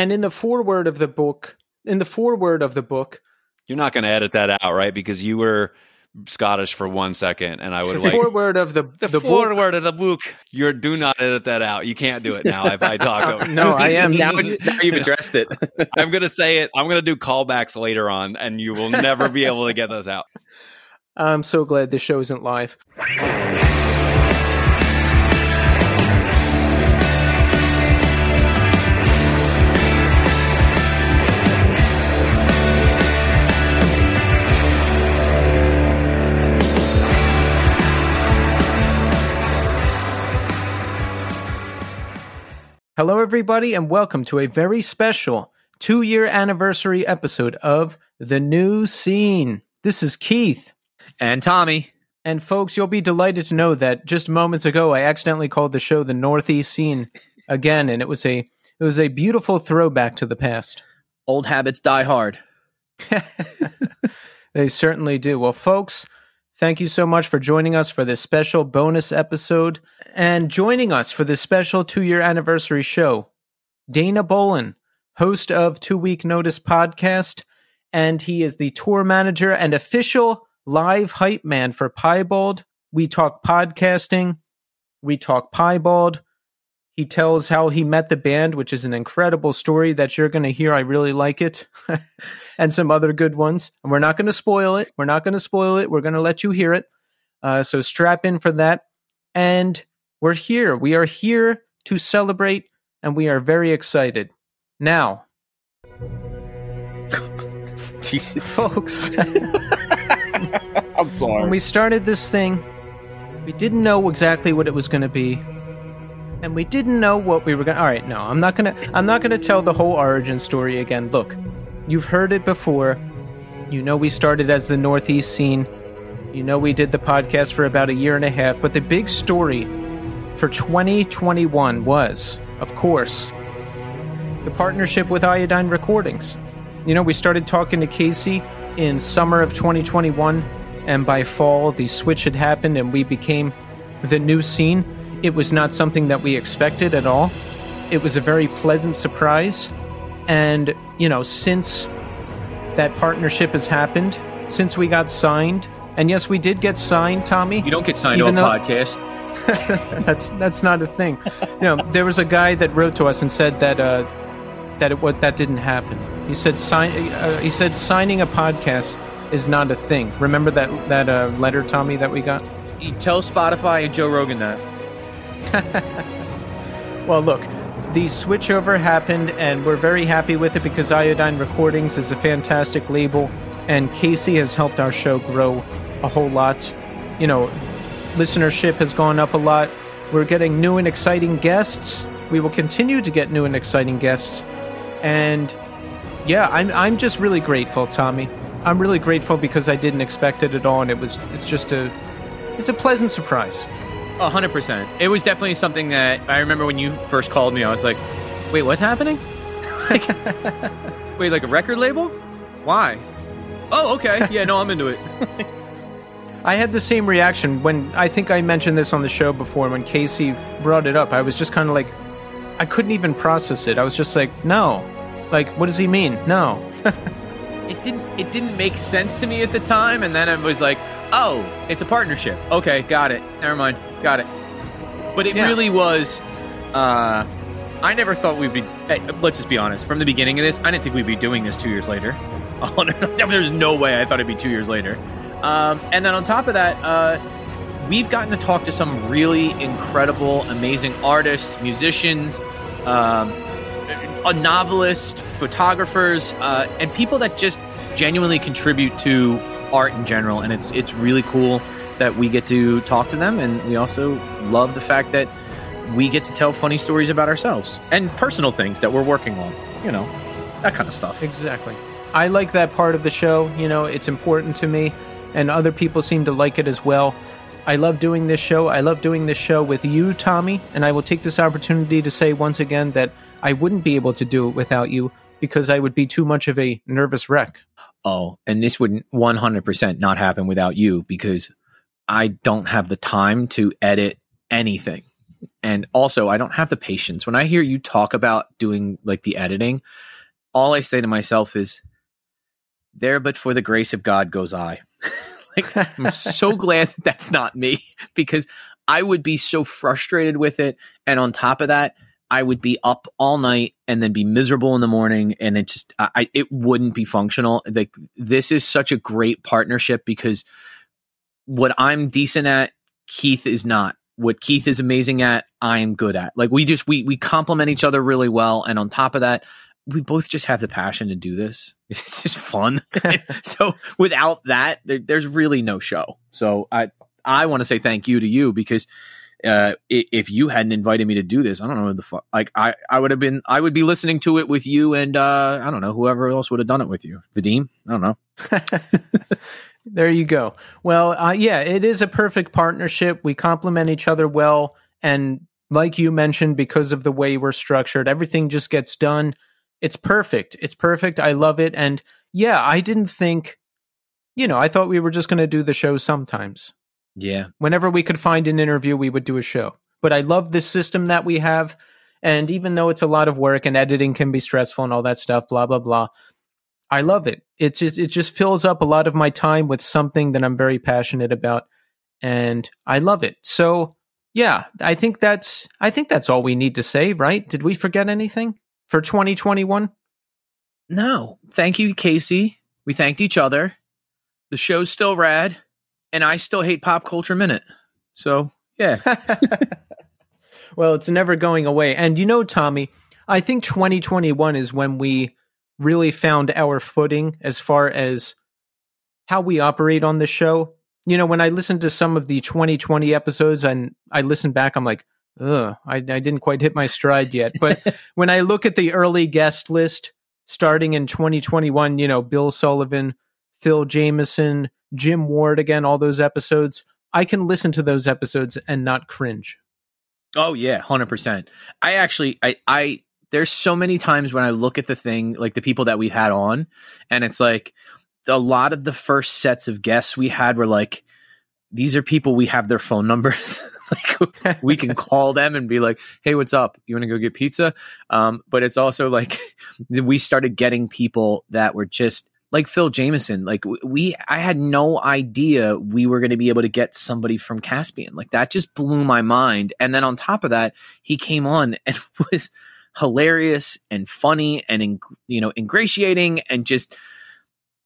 And in the foreword of the book, in the foreword of the book, You're not going to edit that out, right? Because you were Scottish for one second, and I would the like foreword of the the, the book. foreword of the book. You're do not edit that out. You can't do it now. If I talk over, No, I am now, now you've addressed it. I'm going to say it. I'm going to do callbacks later on, and you will never be able to get those out. I'm so glad this show isn't live. Hello, everybody, and welcome to a very special two year anniversary episode of The New Scene. This is Keith. And Tommy, And folks, you'll be delighted to know that just moments ago I accidentally called the show the Northeast Scene again, and it was a it was a beautiful throwback to the past. old habits die hard. They certainly do. Well, folks, thank you so much for joining us for this special bonus episode. And joining us for this special two year anniversary show, Dana Bollen, host of Two Week Notice podcast, and he is the tour manager and official live hype man for Piebald. We talk podcasting, we talk Piebald. He tells how he met the band, which is an incredible story that you're going to hear. I really like it. and some other good ones. And we're not going to spoil it. We're not going to spoil it. We're going to let you hear it. Uh, so strap in for that. And we're here. We are here to celebrate, and we are very excited. Now, Jesus. folks, I'm sorry. when we started this thing, we didn't know exactly what it was going to be. And we didn't know what we were going to All right, no. I'm not going to I'm not going to tell the whole origin story again. Look, you've heard it before. You know we started as the Northeast scene. You know we did the podcast for about a year and a half, but the big story for 2021 was, of course, the partnership with Iodine Recordings. You know, we started talking to Casey in summer of 2021, and by fall, the switch had happened and we became the new scene. It was not something that we expected at all. It was a very pleasant surprise. And, you know, since that partnership has happened, since we got signed, and yes, we did get signed, Tommy. you don't get signed on a though- podcast. that's that's not a thing. You know, there was a guy that wrote to us and said that uh, that it what that didn't happen. He said sign. Uh, he said signing a podcast is not a thing. Remember that that uh, letter, Tommy, that we got. You tell Spotify and Joe Rogan that. Well, look, the switchover happened, and we're very happy with it because Iodine Recordings is a fantastic label, and Casey has helped our show grow a whole lot. You know, listenership has gone up a lot. We're getting new and exciting guests. We will continue to get new and exciting guests, and yeah, I'm I'm just really grateful, Tommy. I'm really grateful because I didn't expect it at all, and it was it's just a it's a pleasant surprise. A hundred percent. It was definitely something that I remember when you first called me. I was like, "Wait, what's happening? like, wait, like a record label? Why? Oh, okay. Yeah, no, I'm into it. I had the same reaction when I think I mentioned this on the show before when Casey brought it up. I was just kind of like, I couldn't even process it. I was just like, no. Like, what does he mean? No. it didn't. It didn't make sense to me at the time, and then it was like, "Oh, it's a partnership. Okay, got it. Never mind, got it." But it Yeah. really was. Uh, I never thought we'd be. Hey, let's just be honest. From the beginning of this, I didn't think we'd be doing this two years later. Oh, no, There's no way I thought it'd be two years later. Um, and then on top of that, uh, we've gotten to talk to some really incredible, amazing artists, musicians, um, a novelist, photographers, uh, and people that just genuinely contribute to art in general. And it's it's really cool that we get to talk to them, and we also love the fact that we get to tell funny stories about ourselves and personal things that we're working on. You know, that kind of stuff. Exactly. I like that part of the show. You know, it's important to me, and other people seem to like it as well. I love doing this show. I love doing this show with you, Tommy, and I will take this opportunity to say once again that I wouldn't be able to do it without you because I would be too much of a nervous wreck. Oh, and this wouldn't 100% not happen without you because I don't have the time to edit anything. And also, I don't have the patience. When I hear you talk about doing like the editing, all I say to myself is, there but for the grace of God goes I. like, I'm so glad that that's not me because I would be so frustrated with it. And on top of that, I would be up all night and then be miserable in the morning, and it just I it wouldn't be functional. Like this is such a great partnership because what I'm decent at, Keith is not. What Keith is amazing at, I'm good at. Like we just we we complement each other really well, and on top of that, we both just have the passion to do this. It's just fun. so without that, there, there's really no show. So I I want to say thank you to you because uh, if you hadn't invited me to do this, I don't know what the fuck. Like I, I would have been, I would be listening to it with you, and uh, I don't know whoever else would have done it with you. Vadim, I don't know. there you go. Well, uh, yeah, it is a perfect partnership. We complement each other well, and like you mentioned, because of the way we're structured, everything just gets done. It's perfect. It's perfect. I love it. And yeah, I didn't think, you know, I thought we were just going to do the show sometimes. Yeah. Whenever we could find an interview, we would do a show. But I love this system that we have. And even though it's a lot of work and editing can be stressful and all that stuff, blah, blah, blah, I love it. It just, it just fills up a lot of my time with something that I'm very passionate about. And I love it. So yeah, I think that's, I think that's all we need to say, right? Did we forget anything for 2021? No. Thank you, Casey. We thanked each other. The show's still rad and I still hate Pop Culture Minute. So, yeah. well, it's never going away. And you know, Tommy, I think 2021 is when we really found our footing as far as how we operate on the show. You know, when I listened to some of the 2020 episodes and I listened back, I'm like, ugh, I, I didn't quite hit my stride yet. But when I look at the early guest list starting in 2021, you know, Bill Sullivan, Phil Jamieson, Jim Ward again, all those episodes, I can listen to those episodes and not cringe. Oh yeah, 100%. I actually I I there's so many times when I look at the thing like the people that we had on and it's like a lot of the first sets of guests we had were like these are people we have their phone numbers like we can call them and be like hey what's up you want to go get pizza um, but it's also like we started getting people that were just like Phil Jamieson, like we, I had no idea we were going to be able to get somebody from Caspian. Like that just blew my mind. And then on top of that, he came on and was hilarious and funny and, you know, ingratiating and just,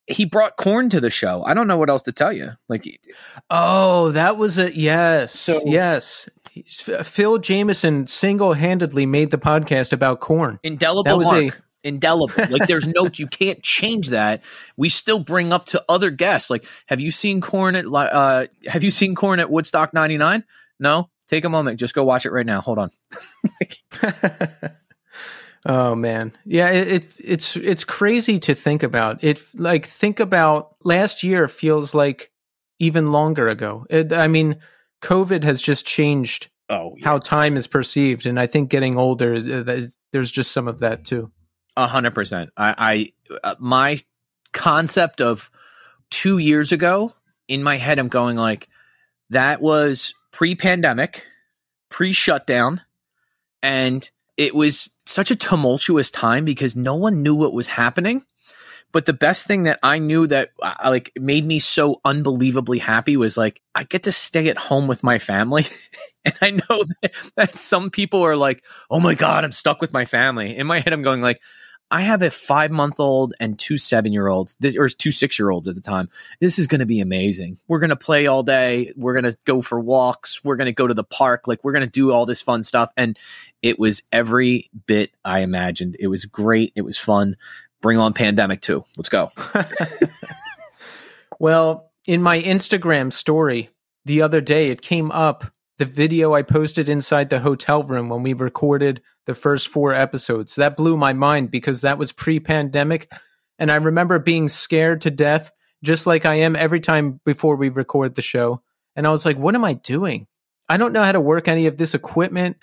he brought corn to the show. I don't know what else to tell you. Like, oh, that was a yes, so, yes. Phil Jamieson single handedly made the podcast about corn. Indelible that was mark. A, indelible. Like there's no, you can't change that. We still bring up to other guests. Like, have you seen Korn at, uh, have you seen Korn at Woodstock 99? No? Take a moment. Just go watch it right now. Hold on. oh man. Yeah. It, it, it's, it's crazy to think about it. Like think about last year feels like even longer ago. It, I mean, COVID has just changed oh, yeah. how time is perceived. And I think getting older, is, there's just some of that too. A hundred percent. I, I, uh, my concept of two years ago in my head, I'm going like, that was pre-pandemic, pre-shutdown, and it was such a tumultuous time because no one knew what was happening. But the best thing that I knew that uh, like made me so unbelievably happy was like I get to stay at home with my family. and I know that, that some people are like, "Oh my god, I'm stuck with my family." In my head I'm going like, I have a five month old and two seven year olds, or two six year olds at the time. This is going to be amazing. We're going to play all day. We're going to go for walks. We're going to go to the park. Like, we're going to do all this fun stuff. And it was every bit I imagined. It was great. It was fun. Bring on Pandemic 2. Let's go. well, in my Instagram story the other day, it came up the video I posted inside the hotel room when we recorded the first four episodes. That blew my mind because that was pre pandemic. And I remember being scared to death, just like I am every time before we record the show. And I was like, what am I doing? I don't know how to work any of this equipment.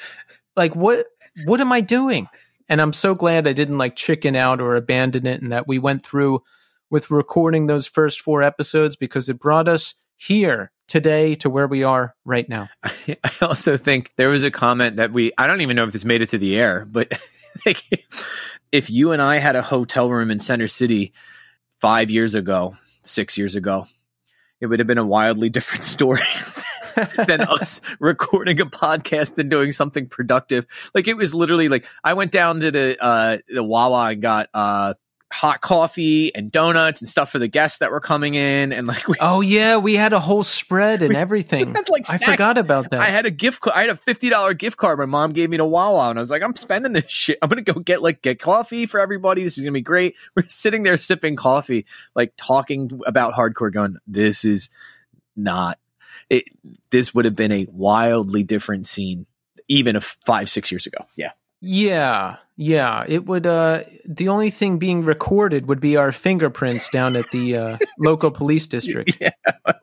Like, what, what am I doing? And I'm so glad I didn't like chicken out or abandon it and that we went through with recording those first four episodes because it brought us here today to where we are right now. I also think there was a comment that we I don't even know if this made it to the air, but like if you and I had a hotel room in Center City 5 years ago, 6 years ago, it would have been a wildly different story. than us recording a podcast and doing something productive. Like it was literally like I went down to the uh the Wawa and got uh hot coffee and donuts and stuff for the guests that were coming in and like we, oh yeah we had a whole spread and everything. like i forgot about that. I had a gift i had a $50 gift card my mom gave me to wawa and i was like i'm spending this shit. I'm gonna go get like get coffee for everybody. This is gonna be great. We're sitting there sipping coffee like talking about hardcore gun this is not it this would have been a wildly different scene even if five six years ago. Yeah yeah, yeah. It would. Uh, the only thing being recorded would be our fingerprints down at the uh, local police district. Yeah,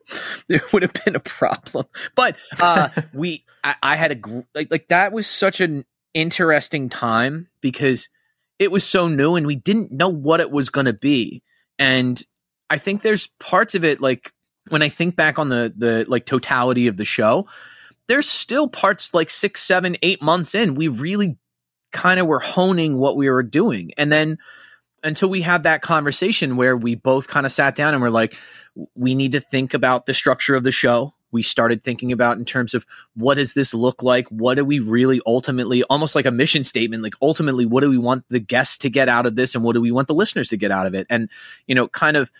there would have been a problem. But uh, we, I, I had a gr- like, like that was such an interesting time because it was so new and we didn't know what it was going to be. And I think there's parts of it like when I think back on the the like totality of the show, there's still parts like six, seven, eight months in we really kind of were honing what we were doing. And then until we had that conversation where we both kind of sat down and we're like, we need to think about the structure of the show. We started thinking about in terms of what does this look like? What do we really ultimately, almost like a mission statement, like ultimately, what do we want the guests to get out of this and what do we want the listeners to get out of it? And, you know, kind of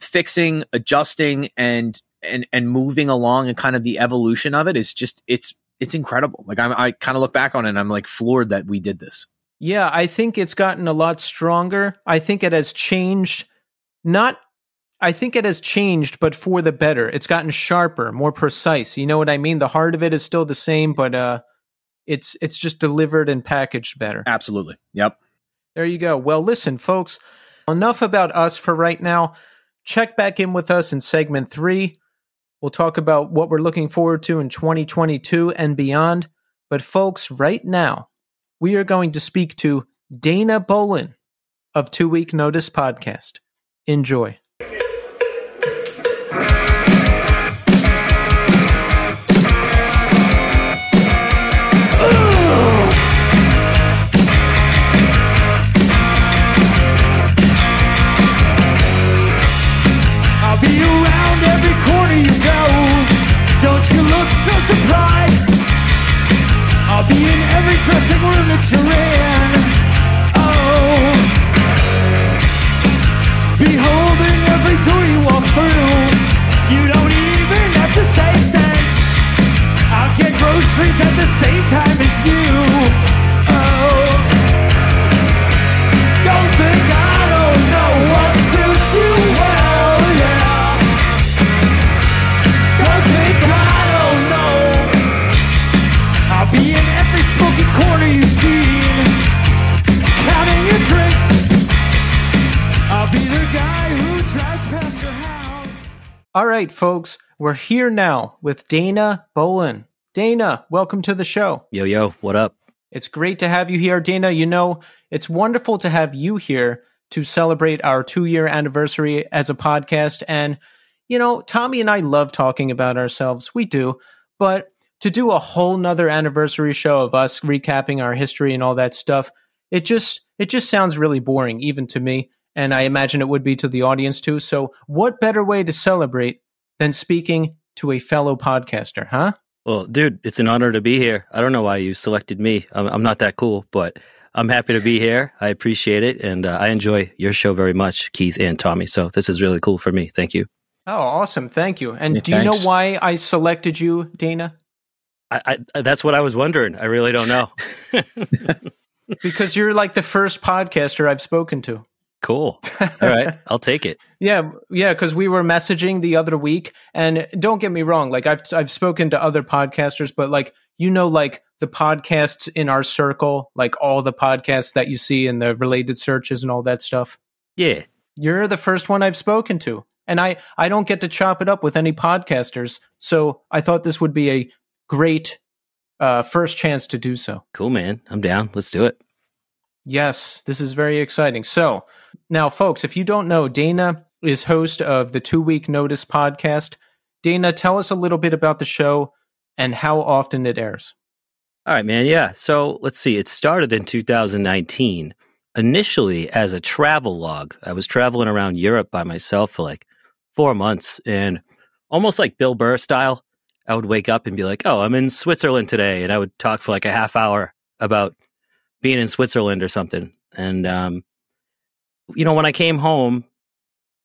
fixing, adjusting and, and, and moving along and kind of the evolution of it is just, it's it's incredible. Like I'm, I kind of look back on it and I'm like floored that we did this. Yeah, I think it's gotten a lot stronger. I think it has changed. Not, I think it has changed, but for the better. It's gotten sharper, more precise. You know what I mean? The heart of it is still the same, but uh, it's it's just delivered and packaged better. Absolutely. Yep. There you go. Well, listen, folks. Enough about us for right now. Check back in with us in segment three. We'll talk about what we're looking forward to in 2022 and beyond. But, folks, right now, we are going to speak to Dana Bollen of Two Week Notice Podcast. Enjoy. Every dressing room that you're in. Oh, be holding every door you walk through. You don't even have to say thanks. I'll get groceries at the same time as you. All right, folks, we're here now with Dana Bollen. Dana, welcome to the show. Yo, yo, what up? It's great to have you here, Dana. You know, it's wonderful to have you here to celebrate our two year anniversary as a podcast. And, you know, Tommy and I love talking about ourselves. We do. But to do a whole nother anniversary show of us recapping our history and all that stuff, it just it just sounds really boring, even to me. And I imagine it would be to the audience too. So what better way to celebrate than speaking to a fellow podcaster, huh? Well, dude, it's an honor to be here. I don't know why you selected me. I'm, I'm not that cool, but I'm happy to be here. I appreciate it. And uh, I enjoy your show very much, Keith and Tommy. So this is really cool for me. Thank you. Oh, awesome. Thank you. And Yeah, do you know why I selected you, Dana? I, I, that's what I was wondering. I really don't know. Because you're like the first podcaster I've spoken to. Cool. All right. I'll take it. Yeah, yeah, because we were messaging the other week, and don't get me wrong, like I've I've spoken to other podcasters, but like you know, like the podcasts in our circle, like all the podcasts that you see in the related searches and all that stuff. Yeah. You're the first one I've spoken to, and I I don't get to chop it up with any podcasters, so I thought this would be a great uh, first chance to do so. Cool, man. I'm down. Let's do it. Yes, this is very exciting. So, now, folks, if you don't know, Dana is host of the Two Week Notice podcast. Dana, tell us a little bit about the show and how often it airs. All right, man. Yeah. So let's see. It started in 2019, initially as a travel log. I was traveling around Europe by myself for like four months and almost like Bill Burr style. I would wake up and be like, oh, I'm in Switzerland today. And I would talk for like a half hour about being in Switzerland or something. And, um, you know, when I came home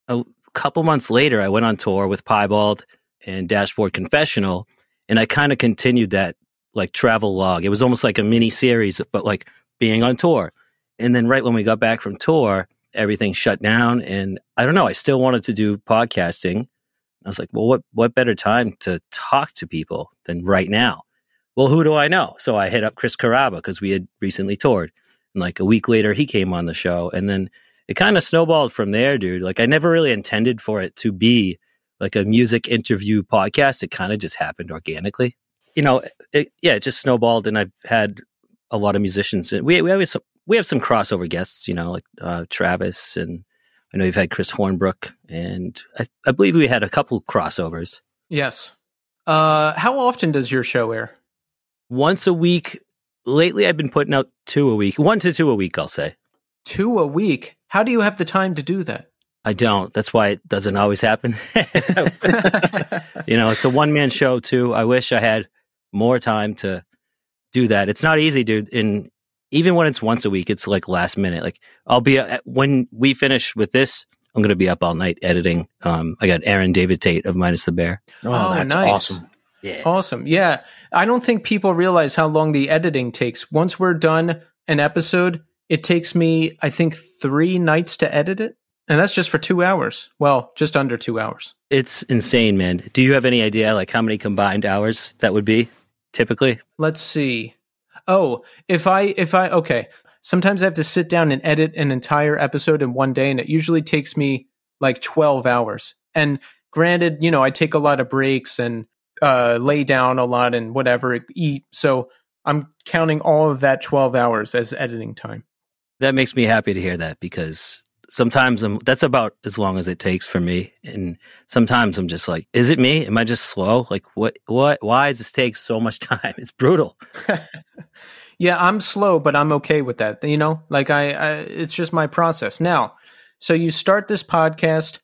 a couple months later, I went on tour with Piebald and Dashboard Confessional. And I kind of continued that like travel log. It was almost like a mini series, but like being on tour. And then right when we got back from tour, everything shut down. And I don't know, I still wanted to do podcasting. I was like, well, what, what better time to talk to people than right now? Well, who do I know? So I hit up Chris Carrabba because we had recently toured. And like a week later, he came on the show. And then it kind of snowballed from there, dude. Like I never really intended for it to be like a music interview podcast. It kind of just happened organically you know, it, yeah, it just snowballed, and I've had a lot of musicians. We we have some, we have some crossover guests, you know, like uh, Travis, and I know you've had Chris Hornbrook, and I, I believe we had a couple crossovers. Yes. Uh, how often does your show air? Once a week. Lately, I've been putting out two a week, one to two a week. I'll say two a week. How do you have the time to do that? I don't. That's why it doesn't always happen. you know, it's a one man show too. I wish I had more time to do that. It's not easy, dude. And even when it's once a week, it's like last minute. Like I'll be uh, when we finish with this, I'm going to be up all night editing. Um, I got Aaron David Tate of Minus the Bear. Oh, oh that's nice. awesome. Yeah. Awesome. Yeah. I don't think people realize how long the editing takes. Once we're done an episode, it takes me, I think, three nights to edit it. And that's just for two hours. Well, just under two hours. It's insane, man. Do you have any idea like how many combined hours that would be? typically? Let's see. Oh, if I if I okay, sometimes I have to sit down and edit an entire episode in one day and it usually takes me like 12 hours. And granted, you know, I take a lot of breaks and uh lay down a lot and whatever, eat. So I'm counting all of that 12 hours as editing time. That makes me happy to hear that because sometimes I'm, that's about as long as it takes for me. And sometimes I'm just like, is it me? Am I just slow? Like, what, what, why does this take so much time? It's brutal. yeah, I'm slow, but I'm okay with that. You know, like I, I, it's just my process. Now, so you start this podcast,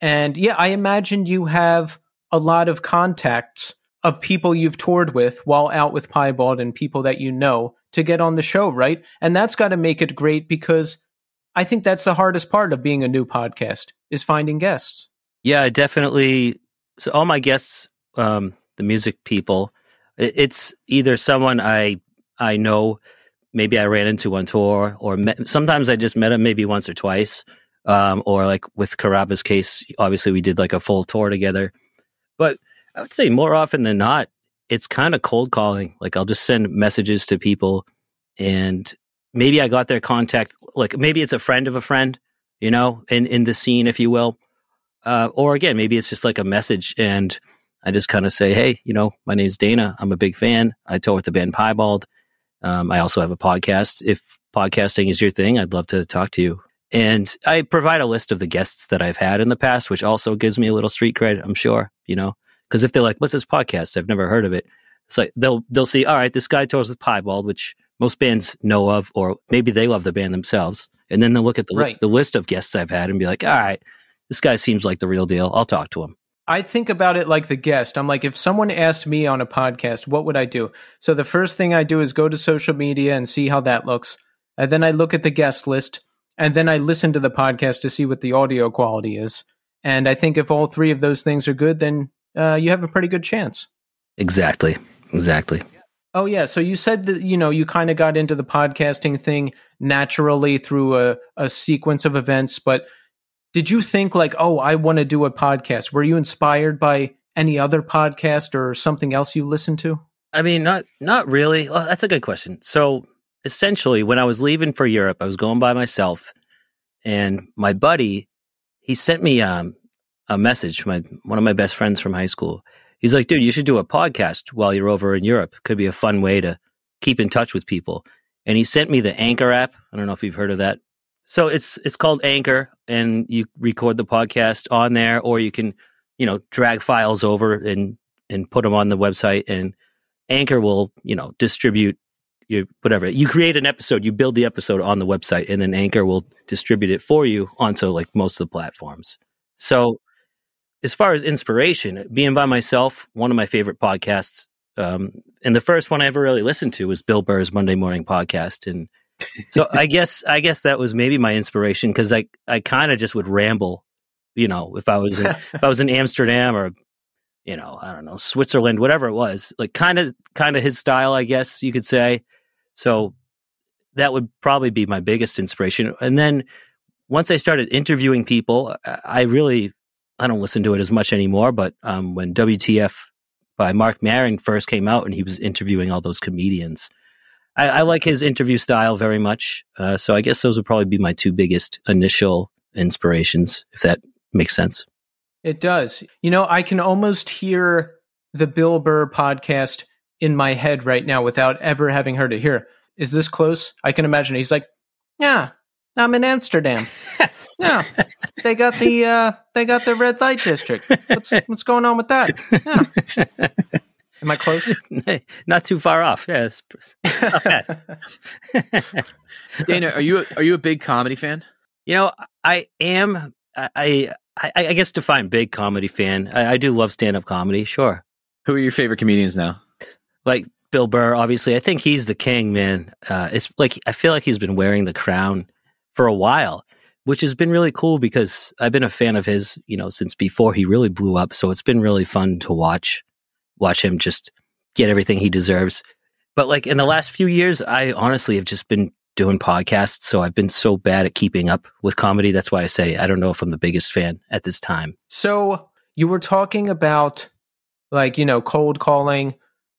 and yeah, I imagine you have a lot of contacts of people you've toured with while out with Piebald and people that you know to get on the show, right? And that's got to make it great because I think that's the hardest part of being a new podcast is finding guests. Yeah, definitely. So all my guests, um, the music people, it's either someone I I know, maybe I ran into on tour, or met, sometimes I just met him maybe once or twice, um, or like with Carrabba's case, obviously we did like a full tour together. But I would say more often than not, it's kind of cold calling. Like I'll just send messages to people, and maybe I got their contact, like maybe it's a friend of a friend, you know, in, in the scene, if you will. Uh, or again, maybe it's just like a message and I just kind of say, Hey, you know, my name's Dana. I'm a big fan. I tour with the band Piebald. Um, I also have a podcast. If podcasting is your thing, I'd love to talk to you. And I provide a list of the guests that I've had in the past, which also gives me a little street cred, I'm sure, you know, because if they're like, what's this podcast? I've never heard of it. It's like they'll, they'll see, all right, this guy tours with Piebald, which most bands know of, or maybe they love the band themselves. And then they'll look at the, right. the list of guests I've had and be like, all right, this guy seems like the real deal. I'll talk to him. I think about it like the guest. I'm like, if someone asked me on a podcast, what would I do? So the first thing I do is go to social media and see how that looks. And then I look at the guest list and then I listen to the podcast to see what the audio quality is. And I think if all three of those things are good, then uh, you have a pretty good chance. Exactly. Exactly. Oh yeah, so you said that you know you kind of got into the podcasting thing naturally through a, a sequence of events, but did you think like, oh, I want to do a podcast? Were you inspired by any other podcast or something else you listened to? I mean, not not really. Well, that's a good question. So essentially, when I was leaving for Europe, I was going by myself, and my buddy he sent me um, a message. My one of my best friends from high school he's like, dude, you should do a podcast while you're over in Europe. Could be a fun way to keep in touch with people. And he sent me the Anchor app. I don't know if you've heard of that. So it's it's called Anchor, and you record the podcast on there, or you can you know, drag files over and and put them on the website, and Anchor will, you know, distribute you whatever. You create an episode, you build the episode on the website, and then Anchor will distribute it for you onto like most of the platforms. So, as far as inspiration, being by myself, one of my favorite podcasts. Um, and the first one I ever really listened to was Bill Burr's Monday Morning Podcast, and so I guess I guess that was maybe my inspiration because I I kind of just would ramble, you know, if I was in, if I was in Amsterdam or you know I don't know Switzerland, whatever it was, like kind of kind of his style, I guess you could say. So that would probably be my biggest inspiration. And then once I started interviewing people, I really I don't listen to it as much anymore. But um, when WTF by Marc Maron first came out and he was interviewing all those comedians I, I like his interview style very much. Uh, so I guess those would probably be my two biggest initial inspirations, if that makes sense. It does. You know, I can almost hear the Bill Burr podcast in my head right now without ever having heard it. Here, is this close? I can imagine. He's like, "Yeah, I'm in Amsterdam. yeah, they got the uh, they got the red light district. What's what's going on with that? Yeah. Am I close? Not too far off. Yes. Dana, are you are you a big comedy fan? You know, I am. I I, I guess define big comedy fan. I, I do love stand up comedy. Sure. Who are your favorite comedians now? Like Bill Burr, obviously. I think he's the king, man. Uh, it's like I feel like he's been wearing the crown for a while, which has been really cool because I've been a fan of his, you know, since before he really blew up. So it's been really fun to watch watch him just get everything he deserves. But like in the last few years, I honestly have just been doing podcasts. So I've been so bad at keeping up with comedy. That's why I say I don't know if I'm the biggest fan at this time. So you were talking about like, you know, cold calling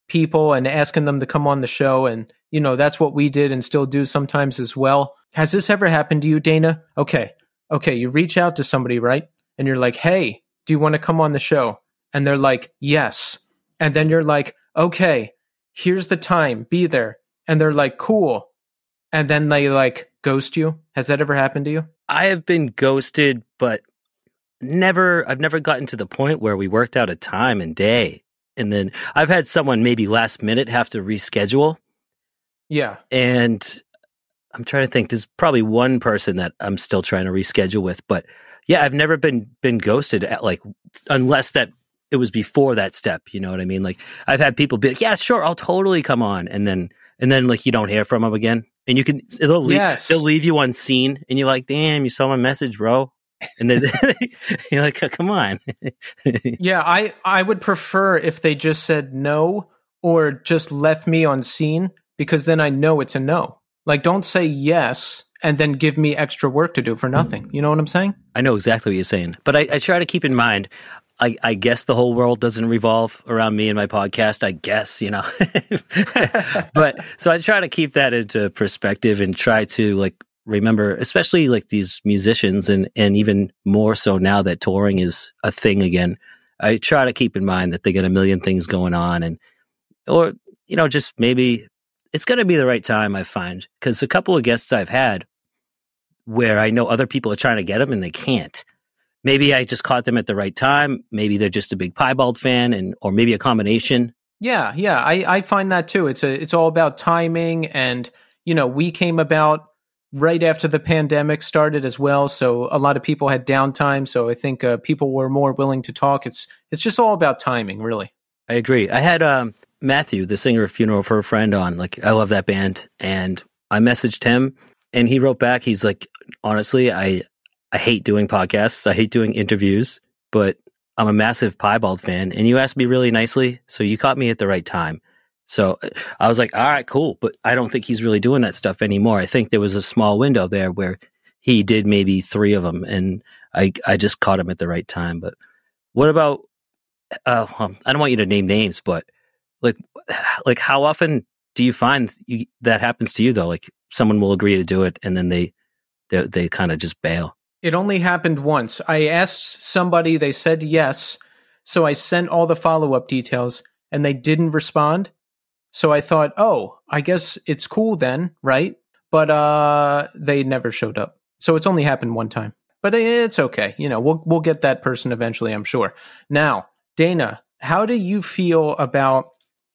people and asking them to come on the show. And, you know, that's what we did and still do sometimes as well. Has this ever happened to you, Dana? Okay. Okay. You reach out to somebody, right? And you're like, hey, do you want to come on the show? And they're like, yes and then you're like, okay, here's the time, be there. And they're like, cool. And then they like ghost you. Has that ever happened to you? I have been ghosted, but never, I've never gotten to the point where we worked out a time and day. And then I've had someone maybe last minute have to reschedule. Yeah. And I'm trying to think. There's probably one person that I'm still trying to reschedule with, but yeah, I've never been been ghosted at like unless that it was before that step. You know what I mean? Like I've had people be like, "Yeah, sure, I'll totally come on," and then and then like you don't hear from them again, and you can they'll leave, yes. they'll leave you unseen, and you're like, "Damn, you saw my message, bro." And then you're like, oh, "Come on." yeah, I I would prefer if they just said no or just left me on seen because then I know it's a no. Like, don't say yes and then give me extra work to do for nothing. You know what I'm saying? I know exactly what you're saying, but I, I try to keep in mind I, I, guess the whole world doesn't revolve around me and my podcast. I guess, you know, but so I try to keep that into perspective and try to like remember, especially like these musicians and, and even more so now that touring is a thing again. I try to keep in mind that they got a million things going on and, or, you know, just maybe it's going to be the right time, I find. Because a couple of guests I've had where I know other people are trying to get them and they can't maybe I just caught them at the right time. Maybe they're just a big Piebald fan, and or maybe a combination. Yeah, yeah, I I find that too. It's a it's all about timing, and you know, we came about right after the pandemic started as well, so a lot of people had downtime. So I think uh, people were more willing to talk. It's it's just all about timing, really. I agree. I had um, Matthew, the singer of Funeral for a Friend, on. Like, I love that band, and I messaged him, and he wrote back. He's like, honestly, I I hate doing podcasts. I hate doing interviews, but I'm a massive Piebald fan, and you asked me really nicely, so you caught me at the right time. So I was like, all right, cool. But I don't think he's really doing that stuff anymore. I think there was a small window there where he did maybe three of them, and I I just caught him at the right time. But what about? Uh, I don't want you to name names, but like, like how often do you find you, that happens to you though? Like someone will agree to do it, and then they they, they kind of just bail. It only happened once. I asked somebody, they said yes. So I sent all the follow up details and they didn't respond. So I thought, oh, I guess it's cool then, right? But uh they never showed up. So it's only happened one time. but it's okay. You know, we'll we'll get that person eventually, I'm sure. Now, Dana, how do you feel about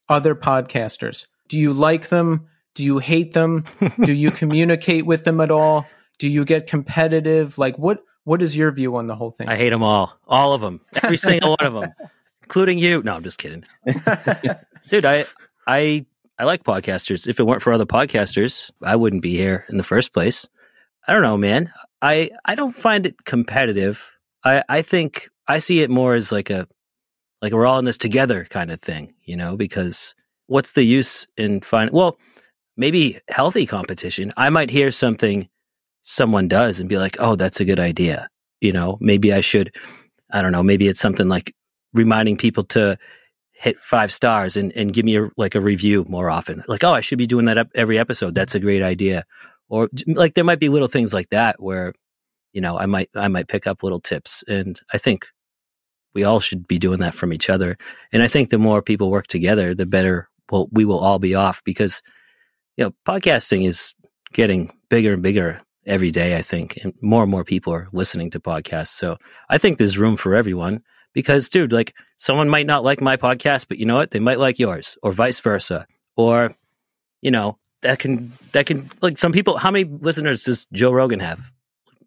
other podcasters? Do you like them? Do you hate them? do you communicate with them at all? Do you get competitive? Like what what is your view on the whole thing? I hate them all, all of them, every single one of them, including you. No, I'm just kidding, dude. I I I like podcasters. If it weren't for other podcasters, I wouldn't be here in the first place. I don't know, man. I I don't find it competitive. I I think I see it more as like a like we're all in this together kind of thing, you know, because what's the use in finding well, maybe healthy competition. I might hear something someone does and be like, "Oh, that's a good idea." You know, maybe I should I don't know, maybe it's something like reminding people to hit five stars and, and give me a, like a review more often. Like, oh, I should be doing that every episode. That's a great idea. Or like there might be little things like that where, you know, I might I might pick up little tips. And I think we all should be doing that from each other. And I think the more people work together, the better well we will all be off because, you know, podcasting is getting bigger and bigger every day, I think. And more and more people are listening to podcasts. So I think there's room for everyone because dude like someone might not like my podcast but you know what they might like yours or vice versa or you know that can that can like some people how many listeners does joe rogan have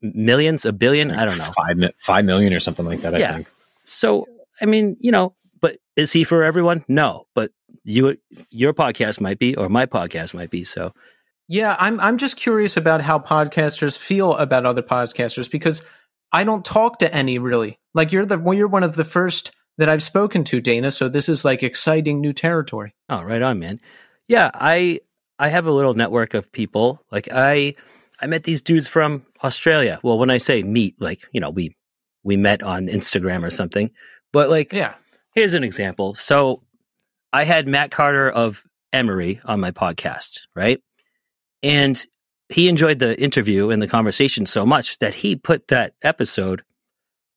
millions a billion i don't know five five million or something like that. I Yeah. think. so i mean you know but is he for everyone no but you your podcast might be or my podcast might be so Yeah, I'm I'm just curious about how podcasters feel about other podcasters because I don't talk to any really. Like you're the well, you're one of the first that I've spoken to, Dana. So this is like exciting new territory. Oh, right on, man. Yeah, I I have a little network of people. Like I I met these dudes from Australia. Well, when I say meet, like, you know, we we met on Instagram or something. But like Yeah. here's an example. So I had Matt Carter of Emery on my podcast, right? And he enjoyed the interview and the conversation so much that he put that episode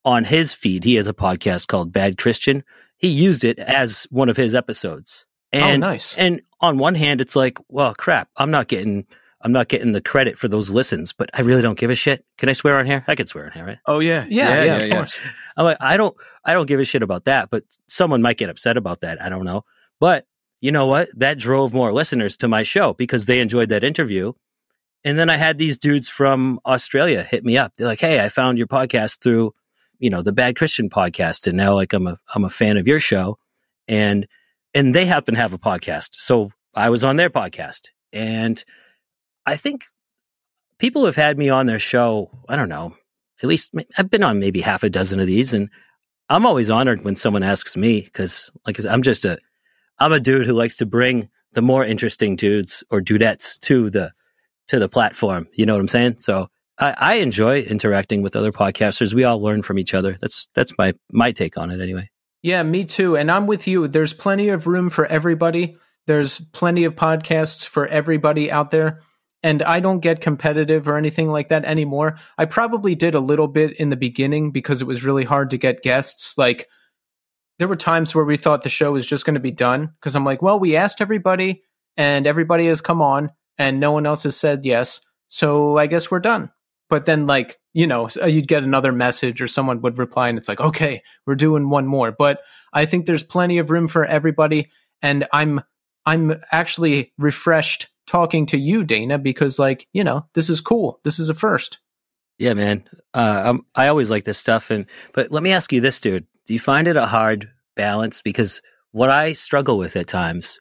on his feed. He has a podcast called Bad Christian. He used it as one of his episodes. Oh, and oh, nice. and on one hand, it's like, well, crap, I'm not getting, I'm not getting the credit for those listens, but I really don't give a shit. Can I swear on here? I can swear on here, right? Oh yeah, yeah, yeah, of course. I'm like, I don't, I don't give a shit about that, but someone might get upset about that. I don't know. But you know what? That drove more listeners to my show because they enjoyed that interview. And then I had these dudes from Australia hit me up. They're like, "Hey, I found your podcast through, you know, the Bad Christian podcast, and now like I'm a I'm a fan of your show." And and they happen to have a podcast, so I was on their podcast, and I think people have had me on their show. I don't know, at least I've been on maybe half a dozen of these, and I'm always honored when someone asks me because, like, I'm just a I'm a dude who likes to bring the more interesting dudes or dudettes to the to the platform. You know what I'm saying? So I, I enjoy interacting with other podcasters. We all learn from each other. That's that's my my take on it anyway. Yeah, me too. And I'm with you. There's plenty of room for everybody. There's plenty of podcasts for everybody out there. And I don't get competitive or anything like that anymore. I probably did a little bit in the beginning because it was really hard to get guests. Like, there were times where we thought the show was just going to be done because I'm like, well, we asked everybody and everybody has come on and no one else has said yes. So I guess we're done. But then, like, you know, uh, you'd get another message or someone would reply and it's like, okay, we're doing one more. But I think there's plenty of room for everybody. And I'm, I'm actually refreshed talking to you, Dana, because like, you know, this is cool. This is a first. Yeah, man. Uh, I'm, I always like this stuff. And but let me ask you this, dude: Do you find it a hard balance? Because what I struggle with at times,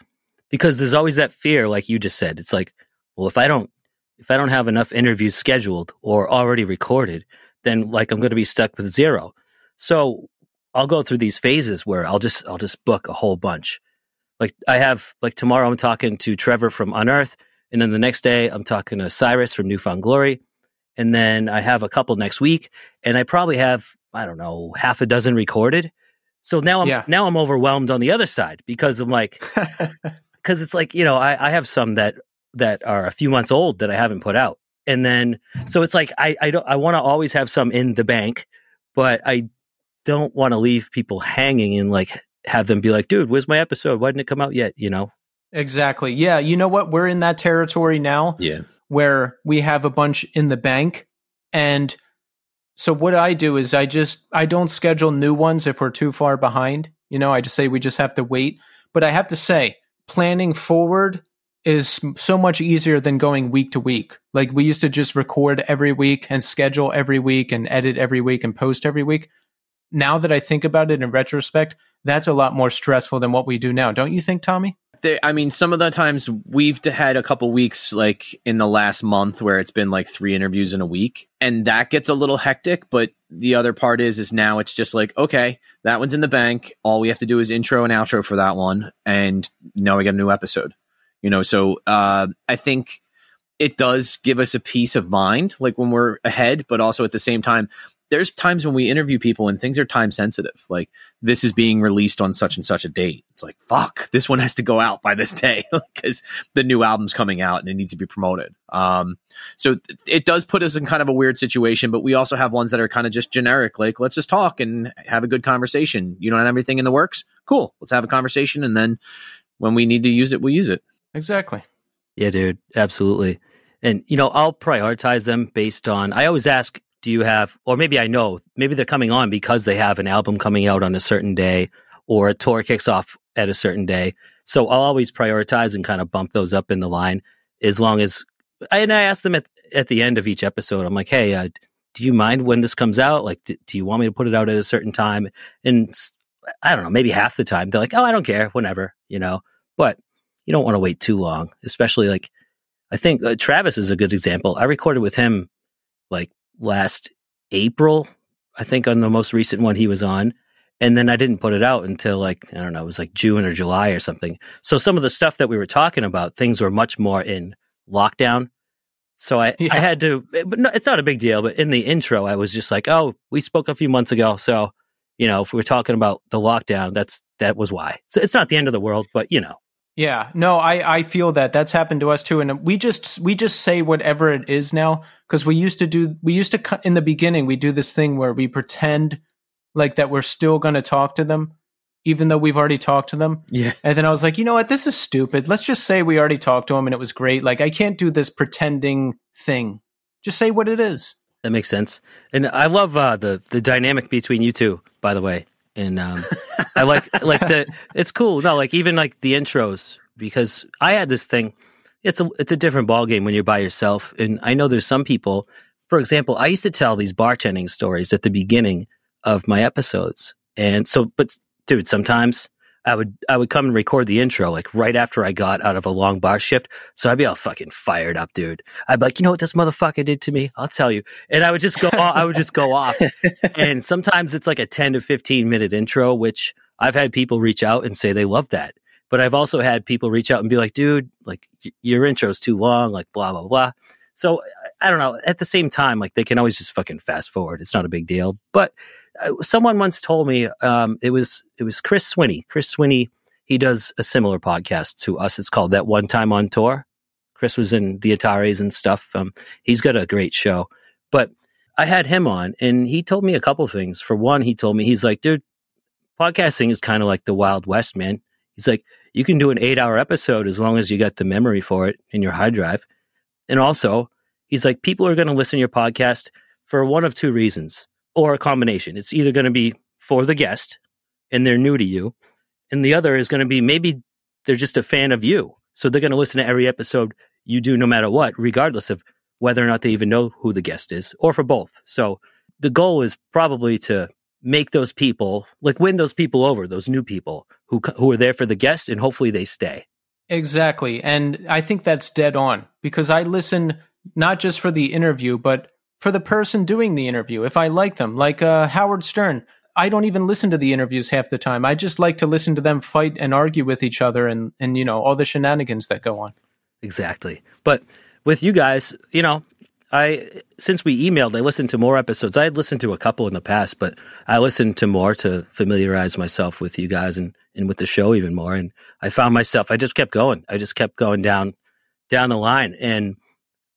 because there's always that fear, like you just said. It's like, well, if I don't, if I don't have enough interviews scheduled or already recorded, then like I'm going to be stuck with zero. So I'll go through these phases where I'll just I'll just book a whole bunch. Like I have like tomorrow I'm talking to Trevor from Unearth, and then the next day I'm talking to Cyrus from New Found Glory, and then I have a couple next week, and I probably have I don't know half a dozen recorded. So now I'm Yeah. now I'm overwhelmed on the other side because I'm like because it's like you know I, I have some that that are a few months old that I haven't put out, and then so it's like I I don't I want to always have some in the bank, but I don't want to leave people hanging and like have them be like, dude, where's my episode? Why didn't it come out yet? You know? exactly. Yeah. You know what? We're in that territory now. Yeah. where we have a bunch in the bank and So what I do is I just I don't schedule new ones if we're too far behind. You know, I just say we just have to wait. But I have to say, planning forward is so much easier than going week to week. Like we used to just record every week and schedule every week and edit every week and post every week. Now that I think about it in retrospect, that's a lot more stressful than what we do now. Don't you think, Tommy? I mean, some of the times we've had a couple weeks, like in the last month, where it's been like three interviews in a week, and that gets a little hectic. But the other part is, is now it's just like, okay, that one's in the bank. All we have to do is intro and outro for that one, and now we get a new episode. You know, so uh, I think it does give us a peace of mind, like when we're ahead, but also at the same time, there's times when we interview people and things are time sensitive. Like this is being released on such and such a date. It's like, fuck, this one has to go out by this day because the new album's coming out and it needs to be promoted. Um, so th- it does put us in kind of a weird situation, but we also have ones that are kind of just generic. Like, let's just talk and have a good conversation. You don't have anything in the works? Cool. Let's have a conversation. And then when we need to use it, we'll use it. Exactly. Yeah, dude, absolutely. And you know, I'll prioritize them based on. I always ask do you have, or maybe I know, maybe they're coming on because they have an album coming out on a certain day or a tour kicks off at a certain day. So I'll always prioritize and kind of bump those up in the line as long as, and I ask them at, at the end of each episode, I'm like, hey, uh, do you mind when this comes out? Like, do, do you want me to put it out at a certain time? And I don't know, maybe half the time they're like, oh, I don't care, whenever, you know, but you don't want to wait too long, especially like, I think uh, Travis is a good example. I recorded with him like last April, I think on the most recent one he was on. And then I didn't put it out until like, I don't know, it was like June or July or something. So some of the stuff that we were talking about, things were much more in lockdown. So I, yeah. I had to, but no, it's not a big deal. But in the intro, I was just like, oh, we spoke a few months ago. So, you know, if we are talking about the lockdown, that's, that was why. So it's not the end of the world, but you know. Yeah, no, I I feel that that's happened to us too, and we just we just say whatever it is now because we used to do we used to in the beginning we do this thing where we pretend like that we're still going to talk to them even though we've already talked to them. Yeah. And then I was like, you know what? This is stupid. Let's just say we already talked to them and it was great. Like I can't do this pretending thing. Just say what it is. That makes sense. And I love uh, the the dynamic between you two, by the way and um, I like like the it's cool. No, like even like the intros because I had this thing. It's a it's a different ball game when you're by yourself, and I know there's some people. For example, I used to tell these bartending stories at the beginning of my episodes, and so, but dude, sometimes I would I would come and record the intro like right after I got out of a long bar shift. So I'd be all fucking fired up, dude. I'd be like, you know what this motherfucker did to me? I'll tell you. And I would just go off, I would just go off. And sometimes it's like a 10 to 15 minute intro, which I've had people reach out and say they love that. But I've also had people reach out and be like, dude, like your intro's too long, like blah, blah, blah. So I don't know. At the same time, like they can always just fucking fast forward. It's not a big deal. But uh, someone once told me um, it was it was Chris Swinney. Chris Swinney, he does a similar podcast to us. It's called That One Time on Tour. Chris was in the Ataris and stuff. Um, he's got a great show. But I had him on, and he told me a couple things. For one, he told me he's like, dude, podcasting is kind of like the Wild West, man. He's like, you can do an eight-hour episode as long as you got the memory for it in your hard drive. And also, he's like, people are going to listen to your podcast for one of two reasons or a combination. It's either going to be for the guest and they're new to you, and the other is going to be maybe they're just a fan of you. So they're going to listen to every episode you do no matter what, regardless of whether or not they even know who the guest is, or for both. So the goal is probably to make those people like win those people over, those new people who who are there for the guest, and hopefully they stay. Exactly, and I think that's dead on because I listen not just for the interview, but for the person doing the interview if I like them. Like uh, Howard Stern, I don't even listen to the interviews half the time. I just like to listen to them fight and argue with each other and and you know all the shenanigans that go on. Exactly. But with you guys, you know, I since we emailed, I listened to more episodes. I had listened to a couple in the past, but I listened to more to familiarize myself with you guys and and with the show even more. And I found myself, I just kept going. I just kept going down down the line and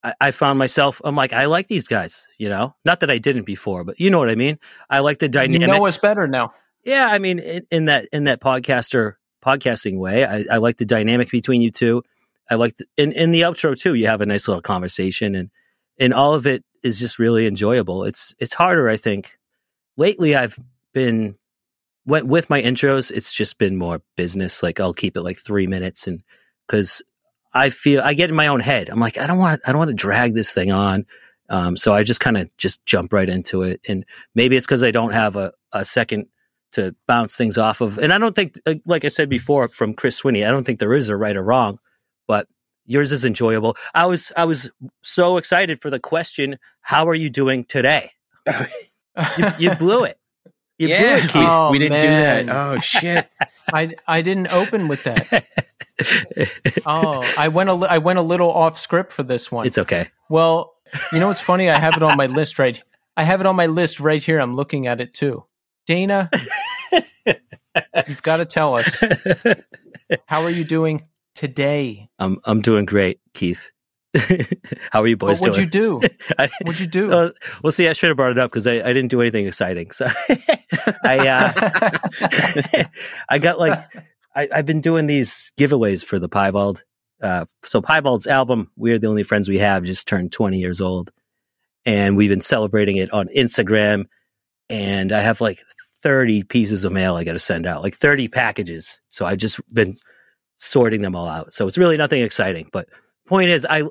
I, I found myself, I'm like, I like these guys, you know, not that I didn't before, but you know what I mean? I like the dynamic. You know us better now. Yeah. I mean, in, in that, in that podcaster podcasting way, I, I like the dynamic between you two. I like the, in, in the outro too, you have a nice little conversation and and all of it is just really enjoyable. It's it's harder, I think. Lately, I've been went with my intros. It's just been more business. Like I'll keep it like three minutes, and because I feel I get in my own head. I'm like, I don't want I don't want to drag this thing on. Um, so I just kind of just jump right into it, and maybe it's because I don't have a, a second to bounce things off of. And I don't think, like- I said before, from Chris Swinney, I don't think there is a right or wrong, but yours is enjoyable. I was I was so excited for the question. How are you doing today? You, you blew it. You blew it, Keith. Oh, we didn't man. do that. Oh shit! I I didn't open with that. Oh, I went a li- I went a little off script for this one. it's okay. Well, you know what's funny? I have it on my list right. I have it on my list right here. I'm looking at it too. Dana, you've got to tell us how are you doing today? I'm I'm doing great, Keith. How are you boys What would you do? I- What'd you do? Uh, well, see, I should have brought it up because I, I didn't do anything exciting. So I uh, I got like I, I've been doing these giveaways for the Piebald. Uh, so Piebald's album, "We're the Only Friends We Have," just turned 20 years old, and we've been celebrating it on Instagram. And I have like 30 pieces of mail I got to send out, like 30 packages. So I've just been sorting them all out. So it's really nothing exciting. But point is, I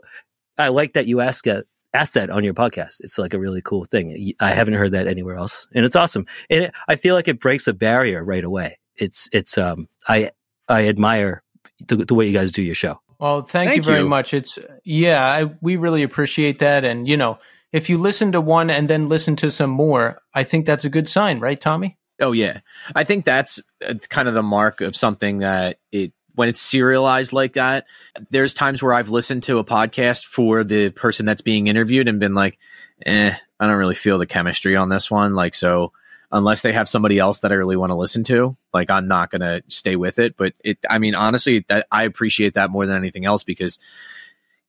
I like that you ask that ask that on your podcast. It's like a really cool thing. I haven't heard that anywhere else, and it's awesome. And it, I feel like it breaks a barrier right away. It's it's um I I admire the, the way you guys do your show. Well, thank, you Thank very you. much. It's yeah, I, we really appreciate that. And you know, if you listen to one and then listen to some more, I think that's a good sign, right, Tommy? Oh yeah, I think that's uh, kind of the mark of something that it when it's serialized like that. There's times where I've listened to a podcast for the person that's being interviewed and been like, "Eh, I don't really feel the chemistry on this one." Like so. Unless they have somebody else that I really want to listen to, like I'm not gonna stay with it. But it, I mean, honestly, that I appreciate that more than anything else because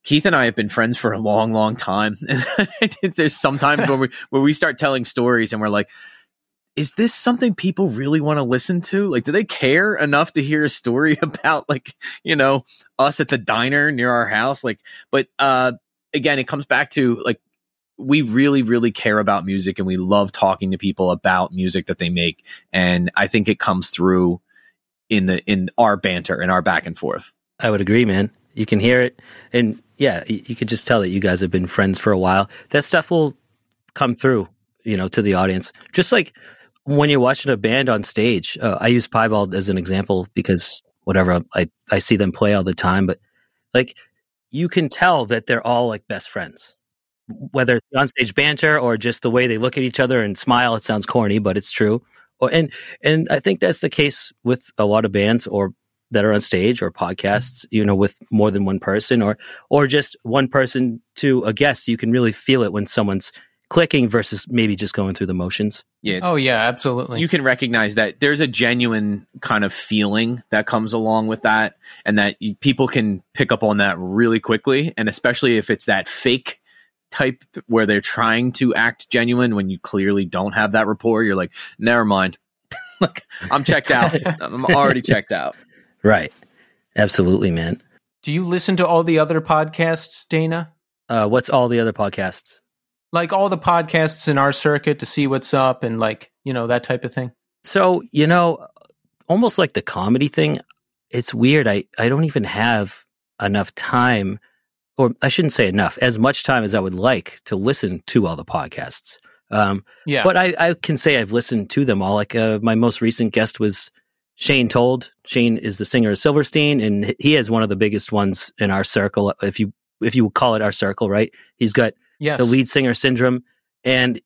Keith and I have been friends for a long, long time. And there's sometimes when we where we start telling stories and we're like, is this something people really want to listen to? Like, do they care enough to hear a story about like, you know, us at the diner near our house? Like, but uh again, it comes back to like we really, really care about music and we love talking to people about music that they make. And I think it comes through in the in our banter and our back and forth. I would agree, man. You can hear it, and yeah, y- you could just tell that you guys have been friends for a while. That stuff will come through, you know, to the audience. Just like when you're watching a band on stage. Uh, I use Piebald as an example because whatever I I see them play all the time, but like you can tell that they're all like best friends. Whether it's on stage banter or just the way they look at each other and smile, it sounds corny, but it's true. Or, and and I think that's the case with a lot of bands or that are on stage or podcasts, you know, with more than one person or or just one person to a guest. You can really feel it when someone's clicking versus maybe just going through the motions. Yeah. Oh yeah, absolutely. you can recognize that there's a genuine kind of feeling that comes along with that and that you, people can pick up on that really quickly and especially if it's that fake type where they're trying to act genuine when you clearly don't have that rapport you're like never mind like i'm checked out i'm already checked out Right. Absolutely, man. Do you listen to all the other podcasts, Dana? Uh, what's all the other podcasts? Like all the podcasts in our circuit to see what's up and like, you know, that type of thing? So, you know, almost like the comedy thing, it's weird. I, I don't even have enough time, or I shouldn't say enough, as much time as I would like to listen to all the podcasts. Um, Yeah. But I, I can say I've listened to them all. Like uh, my most recent guest was Shane Told. Shane is the singer of Silverstein, and he has one of the biggest ones in our circle. If you if you call it our circle, right? He's got yes. the lead singer syndrome, and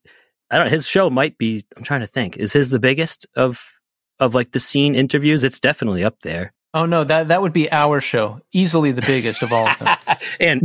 I don't. know, His show might be. I'm trying to think. Is his the biggest of of like the scene interviews? It's definitely up there. Oh no, that that would be our show. Easily the biggest of all of them. and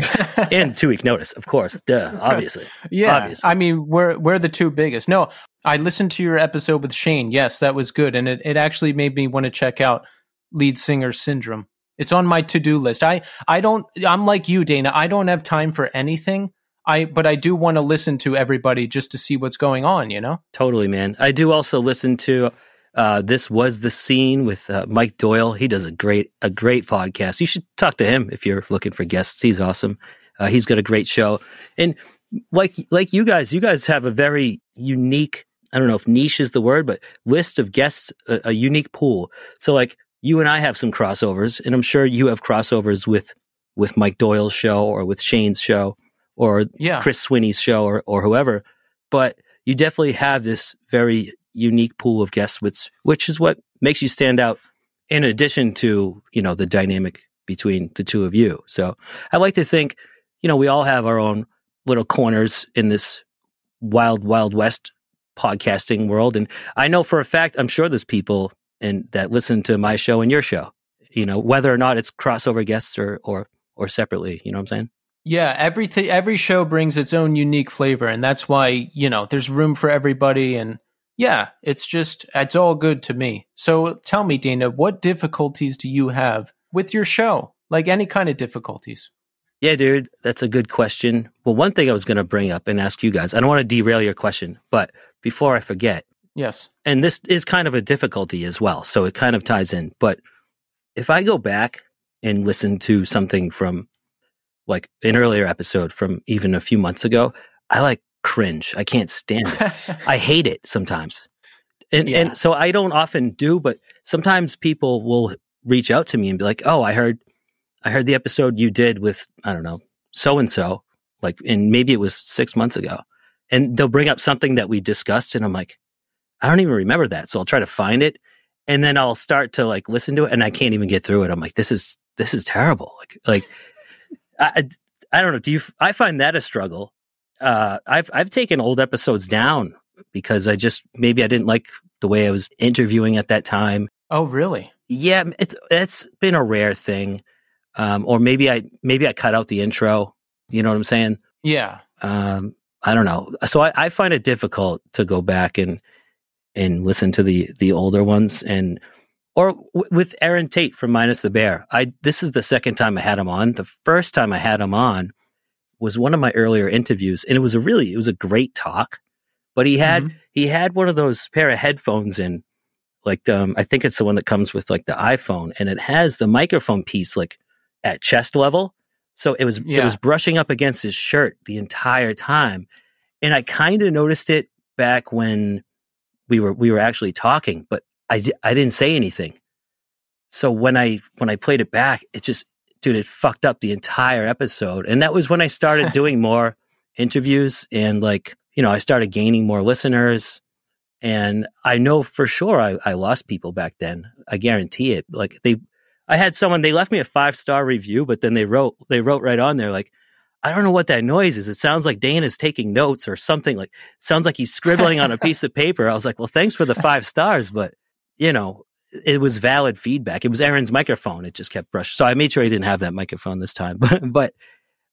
and two week notice, of course. Duh, obviously. Yeah, Obviously. I mean, we're we're the two biggest. No, I listened to your episode with Shane. Yes, that was good, and it, it actually made me want to check out Lead Singer Syndrome. It's on my to do list. I I don't. I'm like you, Dana. I don't have time for anything. I but I do want to listen to everybody just to see what's going on. You know. Totally, man. I do also listen to uh, this was the scene with uh, Mike Doyle. He does a great a great podcast. You should talk to him if you're looking for guests. He's awesome. Uh, he's got a great show, and like like you guys, you guys have a very unique. I don't know if niche is the word, but list of guests, a, a unique pool. So like you and I have some crossovers, and I'm sure you have crossovers with with Mike Doyle's show or with Shane's show or Yeah. Chris Swinney's show or or whoever. But you definitely have this very unique pool of guests, which which is what makes you stand out. In addition to you know the dynamic between the two of you, so I like to think you know we all have our own little corners in this wild wild west podcasting world, and I know for a fact I'm sure there's people and that listen to my show and your show. You know whether or not it's crossover guests or or or separately. You know what I'm saying? Yeah, everything every show brings its own unique flavor and that's why, you know, there's room for everybody and yeah, it's just it's all good to me. So tell me, Dana, what difficulties do you have with your show? Like any kind of difficulties? Yeah, dude, that's a good question. Well, one thing I was going to bring up and ask you guys, I don't want to derail your question, but before I forget, Yes. and this is kind of a difficulty as well, so it kind of ties in. But if I go back and listen to something from like an earlier episode from even a few months ago, I like cringe. I can't stand it. I hate it sometimes. And Yeah. and so I don't often do, but sometimes people will reach out to me and be like, "Oh, I heard I heard the episode you did with I don't know, so and so, like and maybe it was 6 months ago." And they'll bring up something that we discussed and I'm like, "I don't even remember that." So I'll try to find it and then I'll start to like listen to it and I can't even get through it. I'm like, "This is this is terrible." Like like I I don't know, do you I find that a struggle. Uh I've I've taken old episodes down because I just maybe I didn't like the way I was interviewing at that time. oh, really? Yeah, it's it's been a rare thing. Um, or maybe I maybe I cut out the intro. You know what I'm saying? Yeah. Um, I don't know. So I, I find it difficult to go back and and listen to the the older ones and or w- with Erin Tate from Minus the Bear. I this is the second time I had him on. The first time I had him on was one of my earlier interviews, and it was a really it was a great talk. But he had Mhm. he had one of those pair of headphones in, like um I think it's the one that comes with like the iPhone, and it has the microphone piece like at chest level. So it was it was brushing up against his shirt the entire time, and I kind of noticed it back when we were we were actually talking, but I I didn't say anything. So when I when I played it back, it just dude, it fucked up the entire episode, and that was when I started doing more interviews and like you know I started gaining more listeners. And I know for sure I, I lost people back then. I guarantee it. Like they, I had someone they left me a five star review, but then they wrote they wrote right on there like, I don't know what that noise is. It sounds like Dan is taking notes or something. Like sounds like he's scribbling on a piece of paper. I was like, well, thanks for the five stars, but you know, it was valid feedback. It was Erin's microphone. It just kept brushing. So I made sure he didn't have that microphone this time. But but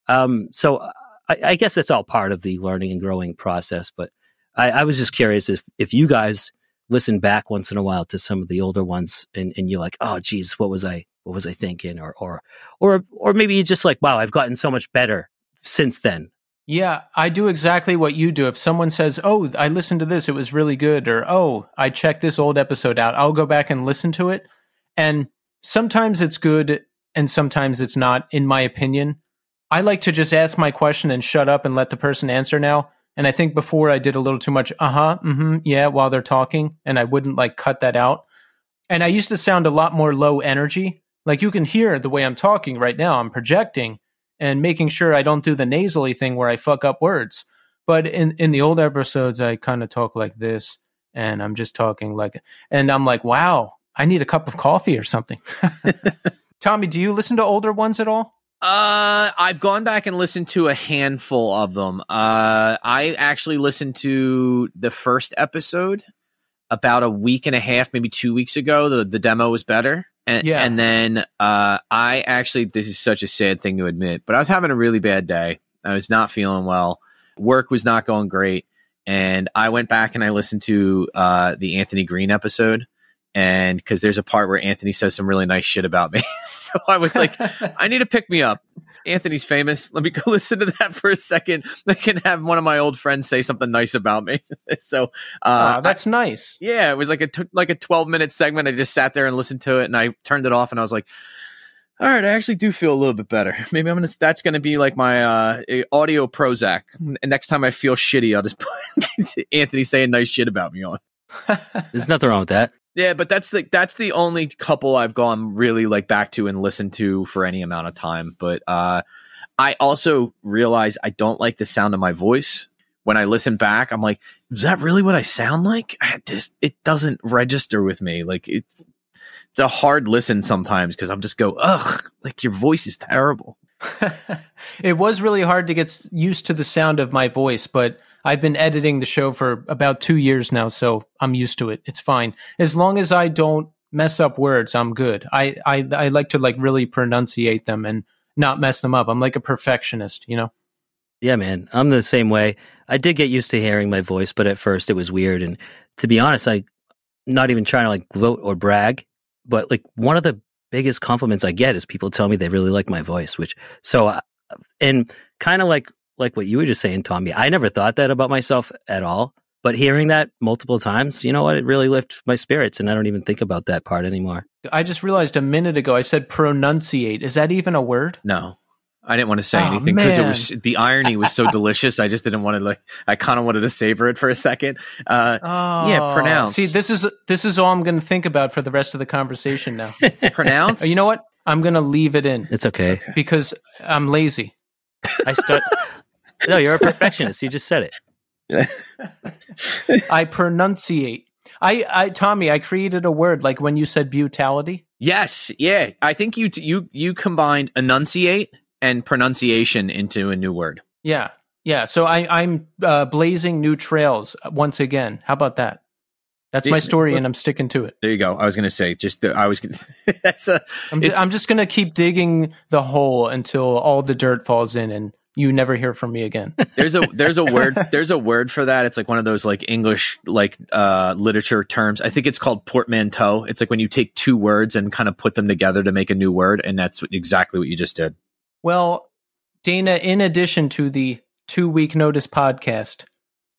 um, so I, I guess that's all part of the learning and growing process. But I, I was just curious if if you guys listen back once in a while to some of the older ones and, and you're like, oh geez, what was I what was I thinking? Or or or or maybe you're just like, wow, I've gotten so much better since then. Yeah, I do exactly what you do. If someone says, "Oh, I listened to this, it was really good," or "Oh, I checked this old episode out," I'll go back and listen to it. And sometimes it's good and sometimes it's not in my opinion. I like to just ask my question and shut up and let the person answer now. And I think before I did a little too much, uh-huh, mm mhm, yeah, while they're talking, and I wouldn't like cut that out. And I used to sound a lot more low energy. Like you can hear the way I'm talking right now, I'm projecting and making sure I don't do the nasally thing where I fuck up words. But in in the old episodes, I kind of talk like this, and I'm just talking like, and I'm like, wow, I need a cup of coffee or something. Tommy, do you listen to older ones at all? Uh, I've gone back and listened to a handful of them. Uh, I actually listened to the first episode about a week and a half, maybe two weeks ago. The the demo was better, and Yeah. and then uh, I actually this is such a sad thing to admit, but I was having a really bad day. I was not feeling well. Work was not going great, and I went back and I listened to uh the Anthony Green episode. And because there's a part where Anthony says some really nice shit about me. so I was like, I need to pick me up. Anthony's famous. Let me go listen to that for a second. I can have one of my old friends say something nice about me. so, uh, Aw, that's nice. yeah, it was like a t- like a 12 minute segment. I just sat there and listened to it and I turned it off and I was like, All right, I actually do feel a little bit better. Maybe I'm gonna. That's gonna be like my uh, audio Prozac. And next time I feel shitty, I'll just put Anthony saying nice shit about me on. There's nothing wrong with that. Yeah, but that's the that's the only couple I've gone really like back to and listened to for any amount of time. But uh, I also realize I don't like the sound of my voice. When I listen back, I'm like, is that really what I sound like? I just it doesn't register with me. Like it's it's a hard listen sometimes because I'm just go, ugh, like your voice is terrible. it was really hard to get used to the sound of my voice, but I've been editing the show for about two years now, so I'm used to it. It's fine as long as I don't mess up words. I'm good. I I, I like to like really pronunciate them and not mess them up. I'm like a perfectionist, you know. Yeah, man, I'm the same way. I did get used to hearing my voice, but at first it was weird. And to be honest, I not even trying to like gloat or brag, but like one of the biggest compliments I get is people tell me they really like my voice. Which so, uh, and kind of like like what you were just saying, Tommy. I never thought that about myself at all. But hearing that multiple times, you know what? It really lifts my spirits, and I don't even think about that part anymore. I just realized a minute ago I said pronunciate. Is that even a word? No, I didn't want to say Oh, anything because it was the irony was so delicious. I just didn't want to like. I kind of wanted to savor it for a second. Uh, Oh, Yeah, pronounce. See, this is this is all I'm going to think about for the rest of the conversation now. pronounce. Oh, you know what? I'm going to leave it in It's okay. because I'm lazy. I start. No, you're a perfectionist. You just said it. I pronunciate. I, I, Tommy, I created a word like when you said brutality. Yes, yeah. I think you you you combined enunciate and pronunciation into a new word. Yeah, yeah. So I, I'm uh, blazing new trails once again. How about that? That's my story, and I'm sticking to it. There you go. I was going to say just the, I was. Gonna, that's a. I'm, ju- It's- I'm just going to keep digging the hole until all the dirt falls in, and you never hear from me again. There's a there's a word there's a word for that. It's like one of those like English like uh literature terms. I think it's called portmanteau. It's like when you take two words and kind of put them together to make a new word, and that's exactly what you just did. Well, Dana, in addition to the two week notice podcast,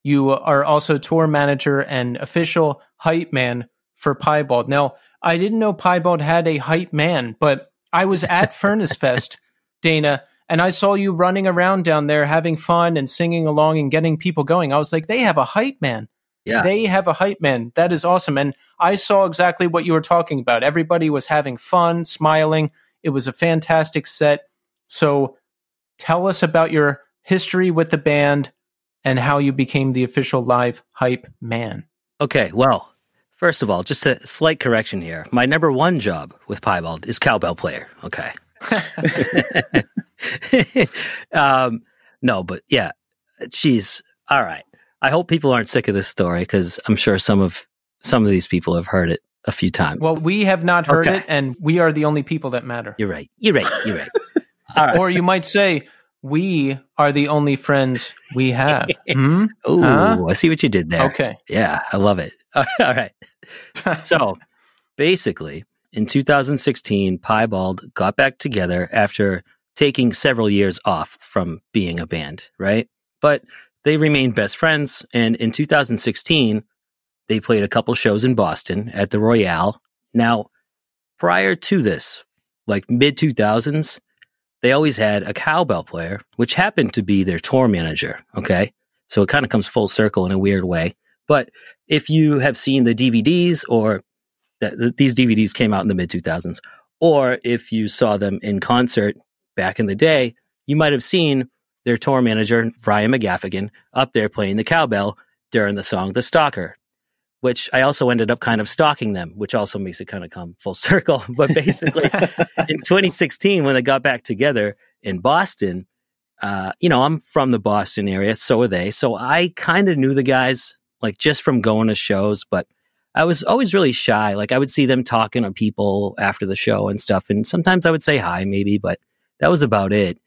you are also tour manager and official hype man for Piebald. Now, I didn't know Piebald had a hype man, but I was at Furnace Fest, Dana, and I saw you running around down there having fun and singing along and getting people going. I was like, they have a hype man. Yeah. They have a hype man. That is awesome. And I saw exactly what you were talking about. Everybody was having fun, smiling. It was a fantastic set. So tell us about your history with the band and how you became the official live hype man. Okay, well, first of all, just a slight correction here. My number one job with Piebald is cowbell player. Okay. um, no, but yeah, she's all right. I hope people aren't sick of this story because I'm sure some of some of these people have heard it a few times. Well, we have not heard Okay. it, and we are the only people that matter. you're right. You're right. You're right. All right. Or you might say, we are the only friends we have. Hmm? Ooh, Huh? I see what you did there. Okay. Yeah, I love it. All right. so basically, in 2016, Piebald got back together after taking several years off from being a band, right? But they remained best friends. And in 2016, they played a couple shows in Boston at the Royale. Now, prior to this, like mid 2000s, they always had a cowbell player, which happened to be their tour manager. Okay. So it kind of comes full circle in a weird way. But if you have seen the DVDs or th- these DVDs came out in the mid 2000s, or if you saw them in concert back in the day, you might have seen their tour manager, Brian McGaffigan, up there playing the cowbell during the song The Stalker, which I also ended up kind of stalking them, which also makes it kind of come full circle. But basically, in 2016, when they got back together in Boston, uh, you know, I'm from the Boston area, so are they. So I kind of knew the guys, like just from going to shows, but I was always really shy. Like I would see them talking to people after the show and stuff. And sometimes I would say hi, maybe, but that was about it.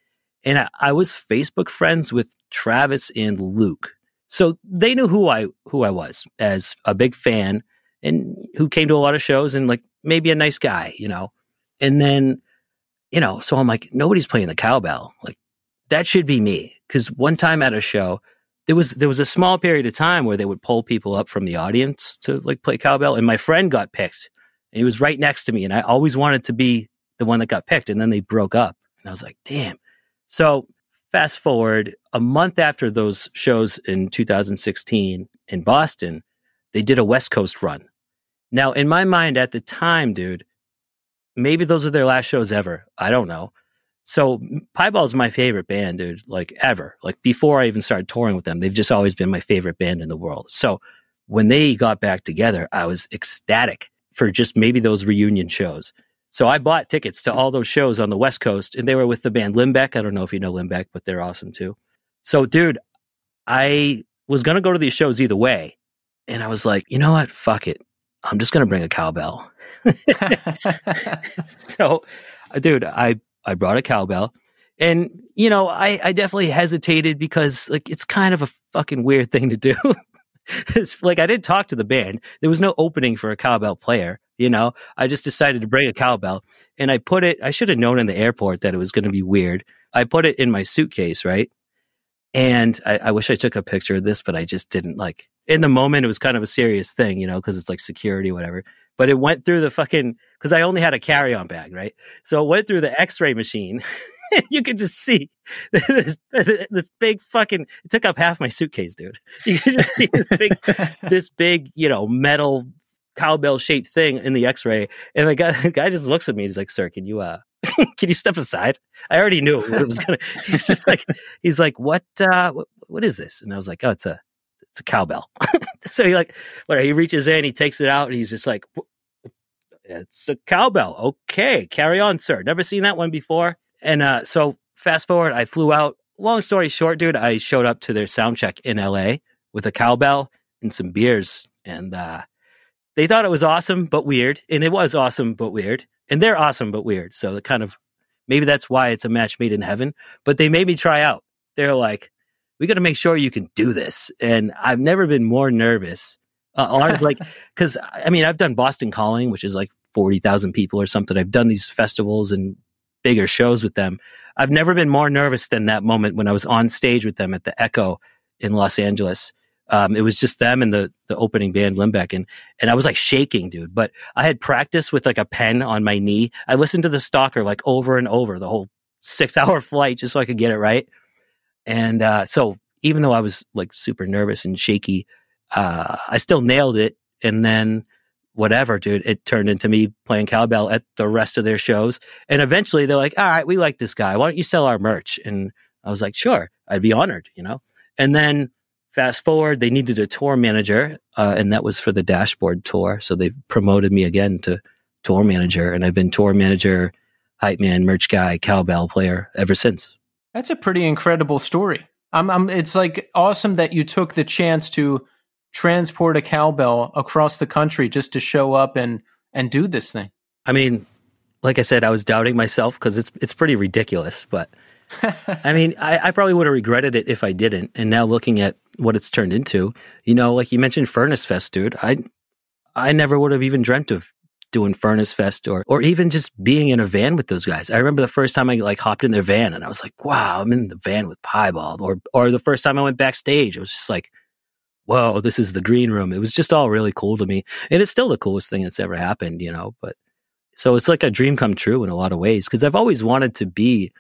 And I, I was Facebook friends with Travis and Luke. So they knew who I who I was as a big fan and who came to a lot of shows and like maybe a nice guy, you know. And then, you know, so I'm like, nobody's playing the cowbell. Like that should be me. Cause one time at a show, there was there was a small period of time where they would pull people up from the audience to like play cowbell, and my friend got picked, and he was right next to me, and I always wanted to be the one that got picked, and then they broke up. And I was like, damn. So fast forward a month after those shows in 2016 in Boston, they did a West Coast run. Now, in my mind at the time, dude, maybe those are their last shows ever. I don't know. So Piebald is my favorite band, dude, like ever. Like before I even started touring with them, they've just always been my favorite band in the world. So when they got back together, I was ecstatic for just maybe those reunion shows. So I bought tickets to all those shows on the West Coast, and they were with the band Limbeck. I don't know if you know Limbeck, but they're awesome too. So, dude, I was going to go to these shows either way. And I was like, you know what? Fuck it. I'm just going to bring a cowbell. so, uh, dude, I, I brought a cowbell. And, you know, I, I definitely hesitated because, like, it's kind of a fucking weird thing to do. it's like, I didn't talk to the band. There was no opening for a cowbell player. You know, I just decided to bring a cowbell and I put it, I should have known in the airport that it was going to be weird. I put it in my suitcase, right? And I, I wish I took a picture of this, but I just didn't like in the moment. It was kind of a serious thing, you know, because it's like security, whatever. But it went through the fucking because I only had a carry on bag, right? So it went through the x ray machine. you could just see this, this big fucking it took up half my suitcase, dude. You could just see this big this big, you know, metal cowbell shaped thing in the x-ray and the guy the guy just looks at me he's like sir can you uh can you step aside? I already knew it was gonna he's just like he's like what uh what, what is this? And i was like oh it's a it's a cowbell. So he like what he reaches in he takes it out and he's just like it's a cowbell. Okay carry on sir. Never seen that one before. And uh so fast forward i flew out. Long story short dude i showed up to their sound check in la with a cowbell and some beers and uh they thought it was awesome but weird, and it was awesome but weird, and they're awesome but weird. So it kind of maybe that's why it's a match made in heaven. But they made me try out. They're like, we got to make sure you can do this, and I've never been more nervous. Uh, on like, because I mean, I've done Boston Calling, which is like forty thousand people or something. I've done these festivals and bigger shows with them. I've never been more nervous than that moment when I was on stage with them at the Echo in Los Angeles um, it was just them and the the opening band Limbeck, and and I was like shaking, dude. But I had practiced with like a pen on my knee. I listened to the Stalker like over and over the whole six hour flight just so I could get it right. And uh, so even though I was like super nervous and shaky, uh, I still nailed it. And then whatever, dude, it turned into me playing cowbell at the rest of their shows. And eventually they're like, all right, we like this guy. Why don't you sell our merch? And I was like, sure, I'd be honored, you know? And then Fast forward, they needed a tour manager, uh, and that was for the dashboard tour. So they promoted me again to tour manager, and I've been tour manager, hype man, merch guy, cowbell player ever since. That's a pretty incredible story. I'm, I'm, it's like awesome that you took the chance to transport a cowbell across the country just to show up and and do this thing. I mean, like I said, I was doubting myself because it's it's pretty ridiculous, but I mean, I, I probably would have regretted it if I didn't. And now looking at what it's turned into, you know, like you mentioned Furnace Fest, dude. I I never would have even dreamt of doing Furnace Fest or or even just being in a van with those guys. I remember the first time I like hopped in their van and I was like, wow, I'm in the van with Piebald. Or or the first time I went backstage, it was just like, whoa, this is the green room. It was just all really cool to me. And it's still the coolest thing that's ever happened, you know, but so it's like a dream come true in a lot of ways because I've always wanted to be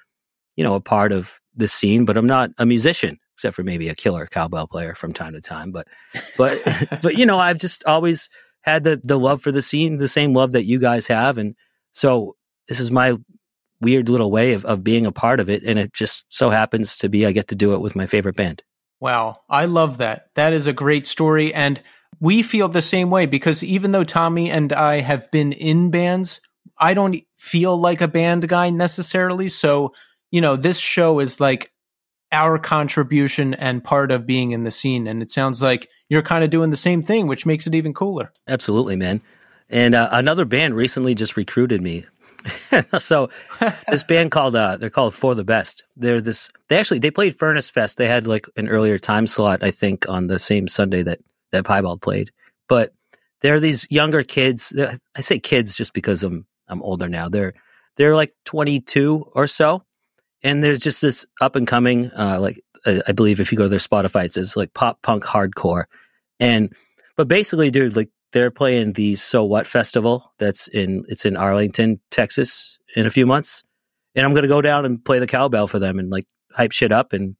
you know, a part of the scene, but I'm not a musician except for maybe a killer cowbell player from time to time. But, but, but, you know, I've just always had the, the love for the scene, the same love that you guys have. And so this is my weird little way of, of being a part of it. And it just so happens to be, I get to do it with my favorite band. Wow. I love that. That is a great story. And we feel the same way because even though Tommy and I have been in bands, I don't feel like a band guy necessarily. So you know, this show is like our contribution and part of being in the scene. And it sounds like you're kind of doing the same thing, which makes it even cooler. Absolutely, man. And uh, another band recently just recruited me. so this band called uh, they're called For the Best. They're this they actually they played Furnace Fest. They had like an earlier time slot, I think, on the same Sunday that that Piebald played. But they're these younger kids. I say kids just because I'm I'm older now. They're they're like 22 or so, and there's just this up and coming, uh, like I believe if you go to their Spotify, it says like pop punk hardcore, and but basically, dude, like they're playing the So What Festival. That's in it's in Arlington, Texas, in a few months, and I'm gonna go down and play the cowbell for them and like hype shit up, and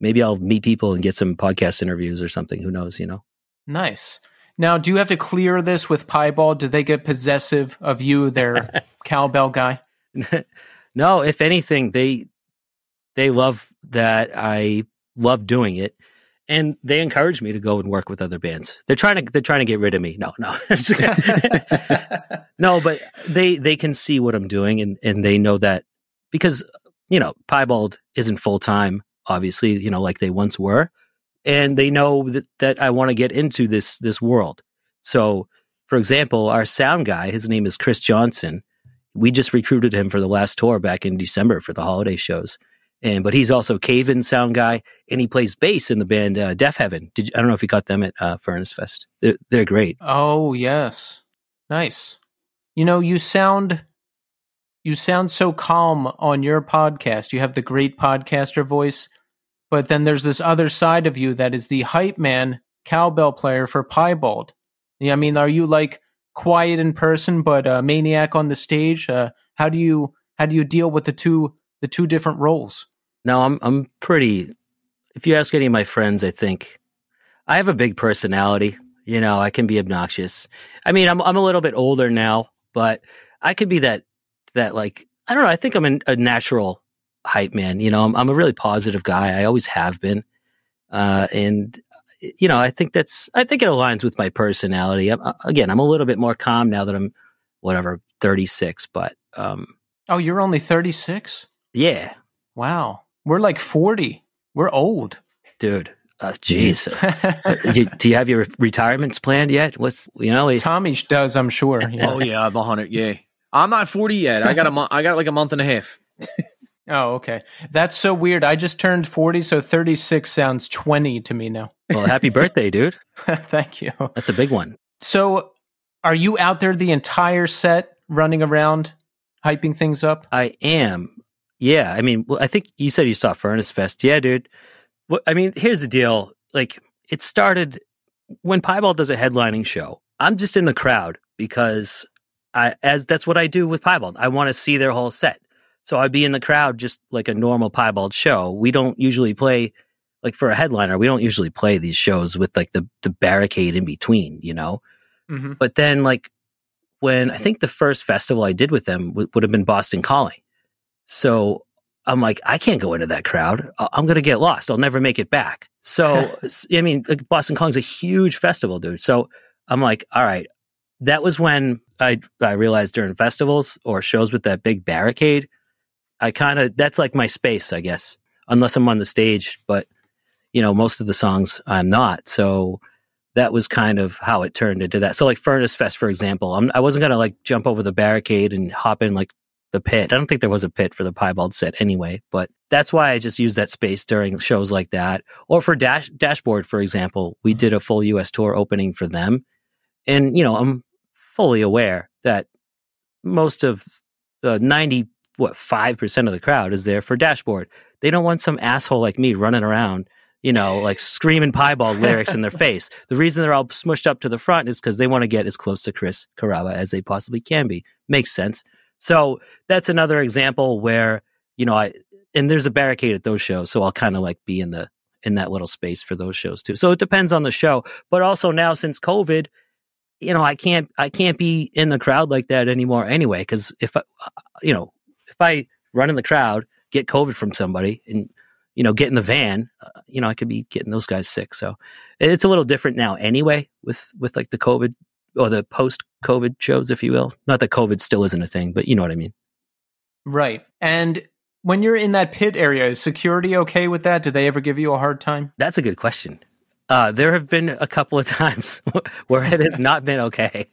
maybe I'll meet people and get some podcast interviews or something. Who knows? You know. Nice. Now, do you have to clear this with Piebald? do they get possessive of you, their cowbell guy? no, if anything, they they love that I love doing it, and they encourage me to go and work with other bands. They're trying to they're trying to get rid of me. No, no, no, but they they can see what I'm doing, and and they know that because you know Piebald isn't full time, obviously, you know, like they once were, and they know that that I want to get into this this world. So, for example, our sound guy, his name is Chris Johnson. We just recruited him for the last tour back in December for the holiday shows and but he's also Cave In sound guy, and he plays bass in the band uh, Deafheaven. Did you, I don't know if you got them at uh, Furnace Fest. They're they're great. Oh yes, nice. You know, you sound you sound so calm on your podcast. You have the great podcaster voice, but then there's this other side of you that is the hype man cowbell player for Piebald. Yeah, I mean, are you like quiet in person but a maniac on the stage? Uh, how do you how do you deal with the two the two different roles? No, I'm I'm pretty. If you ask any of my friends, I think I have a big personality. You know, I can be obnoxious. I mean, I'm I'm a little bit older now, but I could be that that like I don't know. I think I'm an, a natural hype man. You know, I'm I'm a really positive guy. I always have been, uh, and you know, I think that's I think it aligns with my personality. I'm, again, I'm a little bit more calm now that I'm whatever 36, but um, oh, you're only 36. Yeah. Wow. We're like 40. We're old. Dude. Uh, jeez. uh, do, do, you have your retirements planned yet? What's, you know, Tommy does, I'm sure. Yeah. oh, yeah. I'm 100. Yeah. I'm not 40 yet. I got a month. I got like a month and a half. oh, okay. That's so weird. I just turned 40, so 36 sounds 20 to me now. Well, happy birthday, dude. Thank you. That's a big one. So, are you out there the entire set running around, hyping things up? I am. Yeah, I mean, well, I think you said you saw Furnace Fest. Yeah, dude. Well, I mean, here's the deal. Like, it started when Piebald does a headlining show. I'm just in the crowd because I, as that's what I do with Piebald. I want to see their whole set. So I'd be in the crowd just like a normal Piebald show. We don't usually play like for a headliner. We don't usually play these shows with like the the barricade in between, you know. Mm-hmm. But then like when I think the first festival I did with them w- would have been Boston Calling so I'm like, I can't go into that crowd. I'm going to get lost. I'll never make it back. So, I mean, Boston Calling's a huge festival, dude. So I'm like, all right. That was when I, I realized during festivals or shows with that big barricade, I kind of, that's like my space, I guess, unless I'm on the stage. But, you know, most of the songs I'm not. So that was kind of how it turned into that. So, like Furnace Fest, for example, I'm, I wasn't going to like jump over the barricade and hop in like the pit. I don't think there was a pit for the piebald set anyway, but that's why I just use that space during shows like that. Or for Dash Dashboard, for example, we did a full US tour opening for them. And, you know, I'm fully aware that most of uh, 90, what, 5% of the crowd is there for Dashboard. They don't want some asshole like me running around you know, like screaming piebald lyrics in their face. The reason they're all smushed up to the front is because they want to get as close to Chris Carrabba as they possibly can be. Makes sense. So that's another example where, you know, I, and there's a barricade at those shows. So I'll kind of like be in the, in that little space for those shows too. So it depends on the show. But also now since COVID, you know, I can't, I can't be in the crowd like that anymore anyway. Cause if I, you know, if I run in the crowd, get COVID from somebody and, you know, get in the van, uh, you know, I could be getting those guys sick. So it's a little different now anyway with, with like the COVID or the post COVID shows, if you will. Not that COVID still isn't a thing, but you know what I mean. Right. And when you're in that pit area, is security okay with that? Do they ever give you a hard time? That's a good question. Uh, there have been a couple of times where it has not been okay.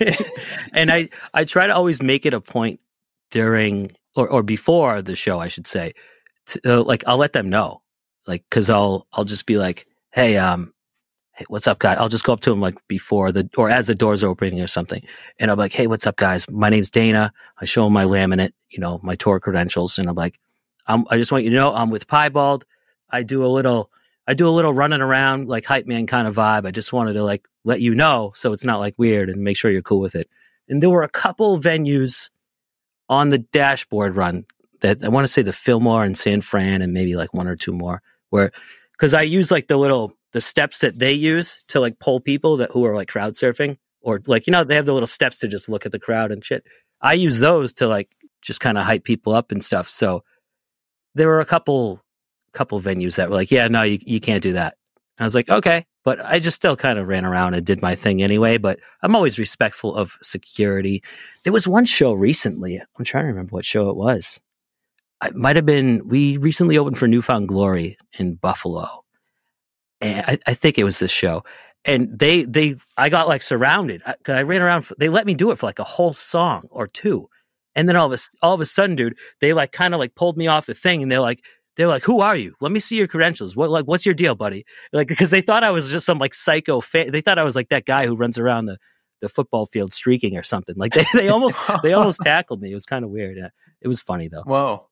and I, I try to always make it a point during or, or before the show, I should say, to, uh, like I'll let them know, like because I'll I'll just be like, hey, um, hey, what's up, guy? I'll just go up to him like before the or as the door's are opening or something, and I'm like, hey, what's up, guys? My name's Dana. I show him my laminate, you know, my tour credentials, and I'm like, I'm, I just want you to know I'm with Piebald. I do a little, I do a little running around like hype man kind of vibe. I just wanted to like let you know so it's not like weird and make sure you're cool with it. And there were a couple venues on the dashboard run that I want to say the Fillmore and San Fran and maybe like one or two more where because I use like the little the steps that they use to like pull people that who are like crowd surfing or like you know they have the little steps to just look at the crowd and shit. I use those to like just kind of hype people up and stuff. So there were a couple couple venues that were like, yeah, no, you you can't do that. And I was like, okay, but I just still kind of ran around and did my thing anyway. But I'm always respectful of security. There was one show recently. I'm trying to remember what show it was. It might have been. We recently opened for New Found Glory in Buffalo, and I, I think it was this show. And they they I got like surrounded uh, because I ran around. For, they let me do it for like a whole song or two, and then all of a all of a sudden, dude, they like kind of like pulled me off the thing, and they're like, they're like, "Who are you? Let me see your credentials. What like what's your deal, buddy?" Like because they thought I was just some like psycho fan. They thought I was like that guy who runs around the the football field streaking or something. Like they, they almost they almost tackled me. It was kind of weird. It was funny though. Whoa.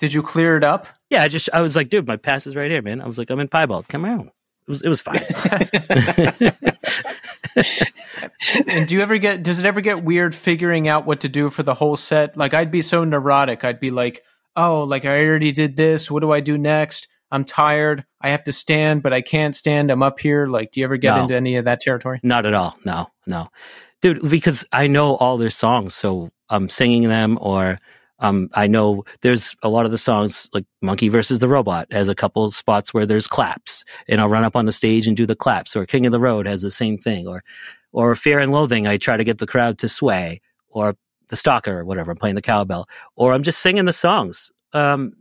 Did you clear it up? Yeah, I just I was like, dude, my pass is right here, man. I was like, I'm in piebald. Come on. It was it was fine. and do you ever get does it ever get weird figuring out what to do for the whole set? Like I'd be so neurotic. I'd be like, "Oh, like I already did this. What do I do next? I'm tired. I have to stand, but I can't stand. I'm up here." Like, do you ever get No. into any of that territory? Not at all. No, no, dude. Because I know all their songs, so I'm singing them, or um, I know there's a lot of the songs like "Monkey versus the Robot" has a couple spots where there's claps, and I'll run up on the stage and do the claps. Or "King of the Road" has the same thing, or or "Fear and Loathing." I try to get the crowd to sway, or the Stalker, or whatever. I'm playing the cowbell, or I'm just singing the songs. Um,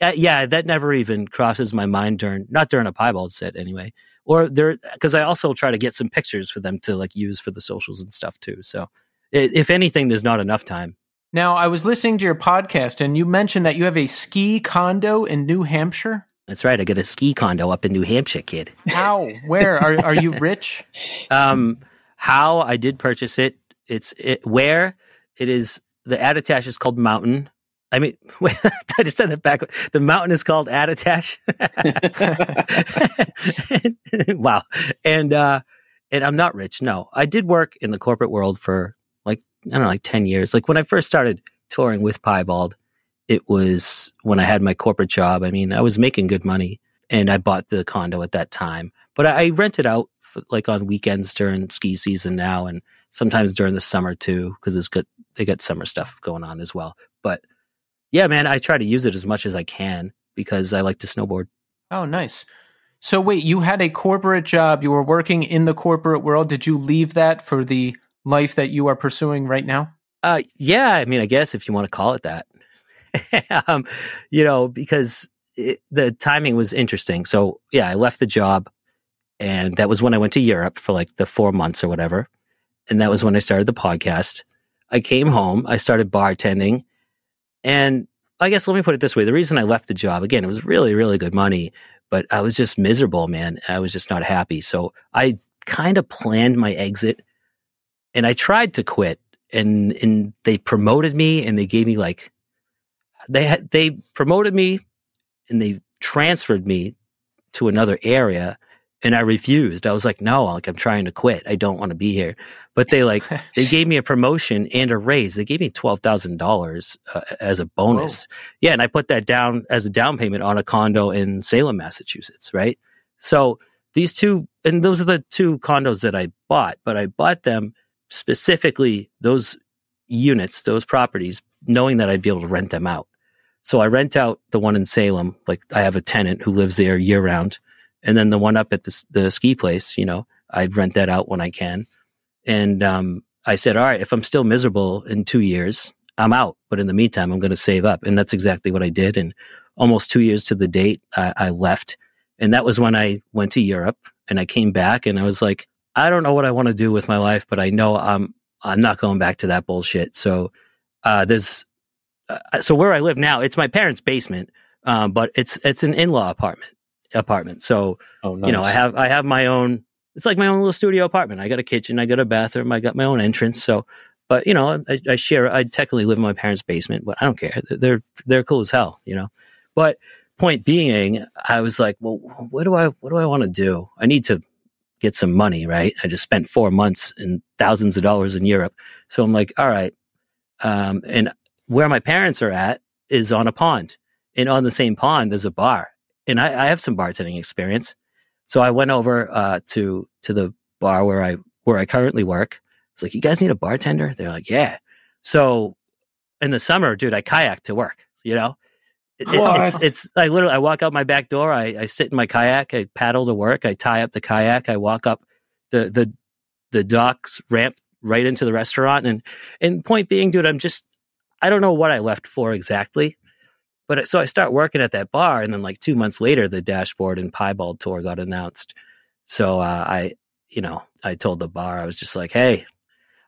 uh, yeah, that never even crosses my mind during not during a piebald set anyway or there because I also try to get some pictures for them to like use for the socials and stuff too. So if anything, there's not enough time. Now, I was listening to your podcast and you mentioned that you have a ski condo in New Hampshire. That's right. I got a ski condo up in New Hampshire, kid. How? Where are are you rich? Um, how I did purchase it. It's it, where it is. The Attitash is called Mountain. I mean, wait, I just said that back. The mountain is called Attitash. wow. And uh, and I'm not rich. No, I did work in the corporate world for I don't know, like ten years. Like when I first started touring with Piebald, it was when I had my corporate job. I mean, I was making good money, and I bought the condo at that time. But I, I rent it out for, like on weekends during ski season now, and sometimes during the summer too, because it's good. They got summer stuff going on as well. But yeah, man, I try to use it as much as I can because I like to snowboard. Oh, nice. So wait, you had a corporate job. You were working in the corporate world. Did you leave that for the life that you are pursuing right now? Uh, yeah, I mean, I guess if you want to call it that, um, you know, because it, the timing was interesting. So yeah, I left the job, and that was when I went to Europe for like the four months or whatever, and that was when I started the podcast. I came home, I started bartending, and I guess let me put it this way: the reason I left the job again, it was really, really good money, but I was just miserable, man. I was just not happy. So I kind of planned my exit, and I tried to quit, and and they promoted me, and they gave me like they had they promoted me, and they transferred me to another area. And I refused. I was like, no, like I'm trying to quit. I don't want to be here. But they like they gave me a promotion and a raise. They gave me twelve thousand uh, dollars as a bonus. Yeah, and I put that down as a down payment on a condo in Salem, Massachusetts. Right. So these two, and those are the two condos that I bought. But I bought them specifically those units, those properties, knowing that I'd be able to rent them out. So I rent out the one in Salem. Like I have a tenant who lives there year round, and then the one up at the the ski place. You know, I rent that out when I can. And um, I said, all right, if I'm still miserable in two years, I'm out. But in the meantime, I'm going to save up. And that's exactly what I did. And almost two years to the date, I, I left. And that was when I went to Europe and I came back and I was like, I don't know what I want to do with my life, but I know I'm, I'm not going back to that bullshit. So, uh, there's, uh, so where I live now, it's my parents' basement, um, but it's, it's an in-law apartment, apartment. So, Oh, nice. you know, I have I have my own. It's like my own little studio apartment. I got a kitchen, I got a bathroom, I got my own entrance. So, but you know, I, I share. I technically live in my parents' basement, but I don't care. They're they're cool as hell, you know. But point being, I was like, well, what do I what do I want to do? I need to get some money, right? I just spent four months and thousands of dollars in Europe, so I'm like, all right. Um, and where my parents are at is on a pond, and on the same pond there's a bar, and I, I have some bartending experience. So I went over uh, to to the bar where I where I currently work. It's like, you guys need a bartender? They're like, yeah. So in the summer, dude, I kayak to work. You know, It- it- it's it's like literally, I walk out my back door, I, I sit in my kayak, I paddle to work, I tie up the kayak, I walk up the the the docks ramp right into the restaurant, and and point being, dude, I'm just I don't know what I left for exactly. But so I start working at that bar, and then like two months later, the dashboard and piebald tour got announced. So uh, I, you know, I told the bar, I was just like, hey,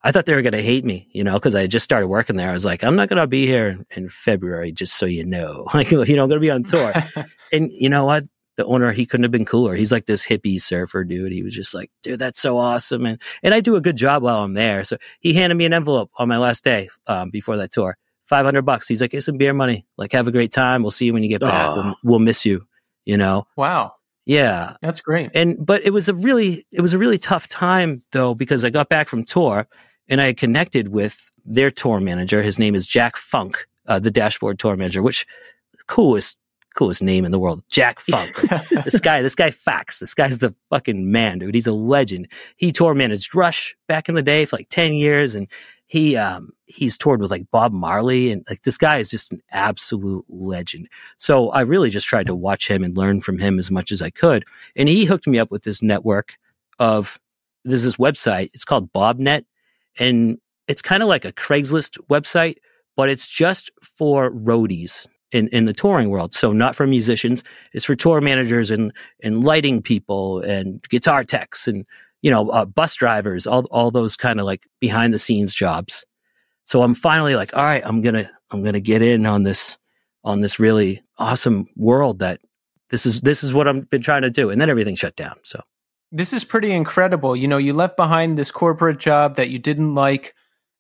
I thought they were going to hate me, you know, because I had just started working there. I was like, I'm not going to be here in, February, just so you know. Like, you know, I'm going to be on tour. and you know what? The owner, he couldn't have been cooler. He's like this hippie surfer dude. He was just like, dude, that's so awesome. And, and I do a good job while I'm there. So he handed me an envelope on my last day um, before that tour. 500 bucks. He's like, here's some beer money. Like, have a great time. We'll see you when you get back. Aw. We'll, we'll miss you, you know? wow, Yeah that's great. and but it was a really it was a really tough time though because I got back from tour and I connected with their tour manager. His name is Jack Funk, uh, the dashboard tour manager, which coolest coolest name in the world, Jack Funk. this guy, this guy Fax, this guy's the fucking man, dude. He's a legend. He tour managed Rush back in the day for like ten years, and he um he's toured with like Bob Marley, and like this guy is just an absolute legend. So I really just tried to watch him and learn from him as much as I could. And he hooked me up with this network of there's this website. It's called BobNet, and it's kind of like a Craigslist website, but it's just for roadies in, in the touring world. So not for musicians. It's for tour managers and and lighting people and guitar techs and you know uh, bus drivers. All all those kind of like behind the scenes jobs. So I'm finally like, all right, I'm gonna I'm gonna get in on this on this really awesome world that this is this is what I've been trying to do. And then everything shut down. So This is pretty incredible. You know, you left behind this corporate job that you didn't like,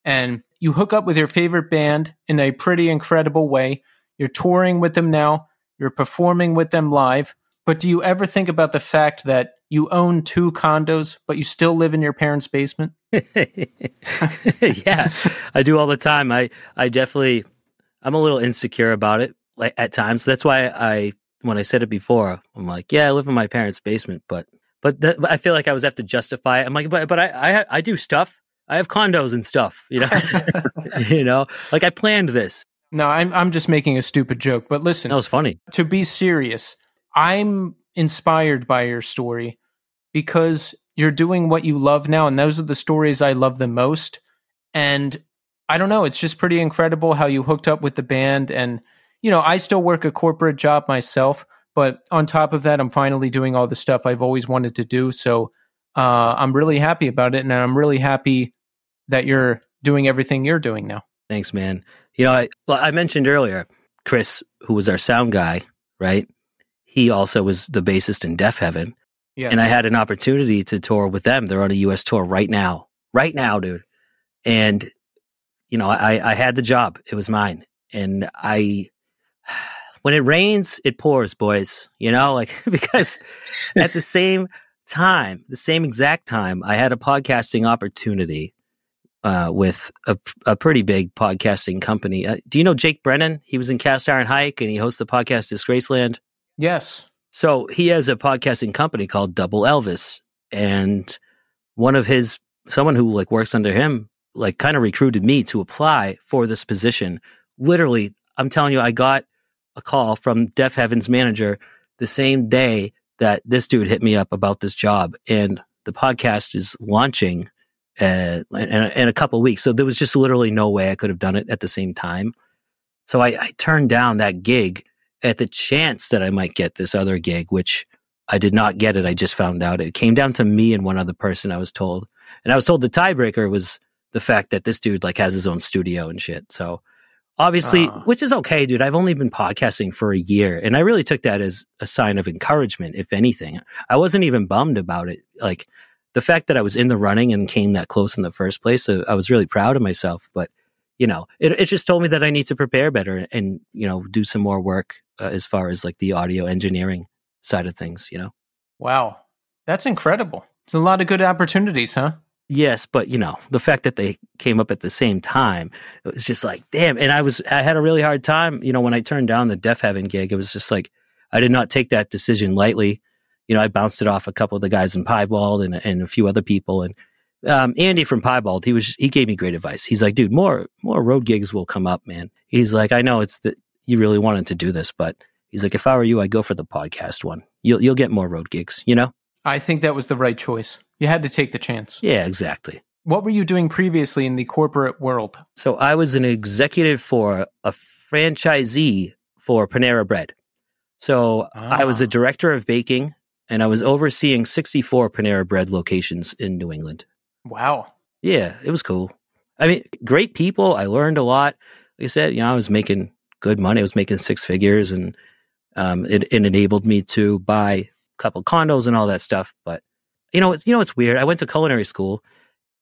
and you hook up with your favorite band in a pretty incredible way. You're touring with them now, you're performing with them live. But do you ever think about the fact that you own two condos, but you still live in your parents' basement? yeah, I do all the time. I I definitely I'm a little insecure about it like at times. That's why I when I said it before, I'm like, yeah, I live in my parents' basement, but but, th- but I feel like I was have to justify it. I'm like, but but I I, I do stuff. I have condos and stuff, you know. you know, like I planned this. No, I'm I'm just making a stupid joke. But listen, That was funny. to be serious, I'm inspired by your story because you're doing what you love now, and those are the stories I love the most. And I don't know, it's just pretty incredible how you hooked up with the band. And, you know, I still work a corporate job myself, but on top of that, I'm finally doing all the stuff I've always wanted to do. So uh, I'm really happy about it. And I'm really happy that you're doing everything you're doing now. Thanks, man. You know, I well, I mentioned earlier Chris, who was our sound guy, right? He also was the bassist in Deafheaven. Yes. and I had an opportunity to tour with them. They're on a U.S. tour right now, right now, dude. And you know, I I had the job; it was mine. And I, when it rains, it pours, boys. You know, like because at the same time, the same exact time, I had a podcasting opportunity uh, with a a pretty big podcasting company. Uh, do you know Jake Brennan? He was in Cast Iron Hike, and he hosts the podcast Disgraceland. yes. So he has a podcasting company called Double Elvis, and one of his someone who like works under him like kind of recruited me to apply for this position. Literally, I'm telling you, I got a call from Deafheaven's manager the same day that this dude hit me up about this job, and the podcast is launching uh, in, in a couple weeks. So there was just literally no way I could have done it at the same time. So I, I turned down that gig at the chance that I might get this other gig, which I did not get it. I just found out it came down to me and one other person. I was told, and I was told the tiebreaker was the fact that this dude like has his own studio and shit. So obviously, Ah. which is okay, dude. I've only been podcasting for a year, and I really took that as a sign of encouragement, if anything. I wasn't even bummed about it. Like the fact that I was in the running and came that close in the first place, uh, I was really proud of myself. But you know, it, it just told me that I need to prepare better and, you know, do some more work uh, as far as like the audio engineering side of things, you know? Wow. That's incredible. It's a lot of good opportunities, huh? Yes, but you know, the fact that they came up at the same time, it was just like, damn. And I was, I had a really hard time, you know, when I turned down the Deafheaven gig, it was just like, I did not take that decision lightly. You know, I bounced it off a couple of the guys in Piebald and, and a few other people. And um, Andy from Piebald, he was, he gave me great advice. He's like, dude, more, more road gigs will come up, man. He's like, I know it's that you really wanted to do this, but he's like, if I were you, I'd go for the podcast one. You'll, you'll get more road gigs, you know? I think that was the right choice. You had to take the chance. Yeah, exactly. What were you doing previously in the corporate world? So I was an executive for a franchisee for Panera Bread. So I was a Ah. director of baking and I was overseeing 64 Panera Bread locations in New England. Wow. Yeah, it was cool. I mean, great people. I learned a lot. Like I said, you know, I was making good money. I was making six figures and um, it, it enabled me to buy couple condos and all that stuff. But you know, it's, you know, it's weird. I went to culinary school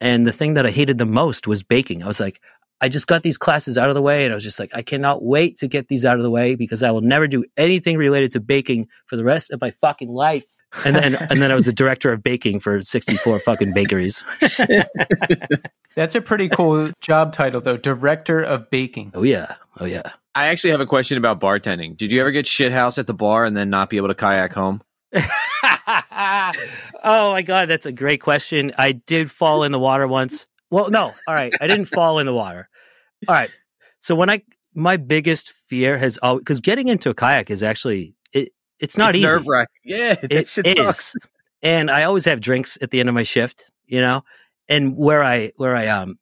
and the thing that I hated the most was baking. I was like, I just got these classes out of the way and I was just like, I cannot wait to get these out of the way because I will never do anything related to baking for the rest of my fucking life. And then, and then I was the director of baking for 64 fucking bakeries. That's a pretty cool job title, though. Director of baking. Oh yeah. Oh yeah. I actually have a question about bartending. Did you ever get shithouse at the bar and then not be able to kayak home? oh my god, that's a great question. I did fall in the water once. Well, no, all right, I didn't fall in the water. All right, so when I my biggest fear has always because getting into a kayak is actually it. It's not it's easy. Nerve wracking. Yeah, that It shit is. sucks. and I always have drinks at the end of my shift, you know, and where I where I um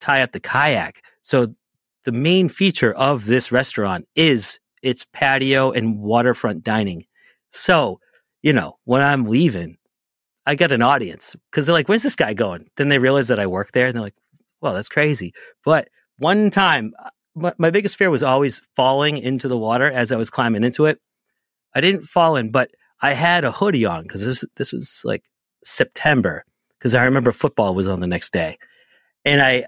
tie up the kayak. So the main feature of this restaurant is its patio and waterfront dining. So you know when I'm leaving, I get an audience because they're like, "Where's this guy going?" Then they realize that I work there, and they're like, "Well, that's crazy." But one time, uh, my, my biggest fear was always falling into the water as I was climbing into it. I didn't fall in, but I had a hoodie on because this this was like September because I remember football was on the next day, and I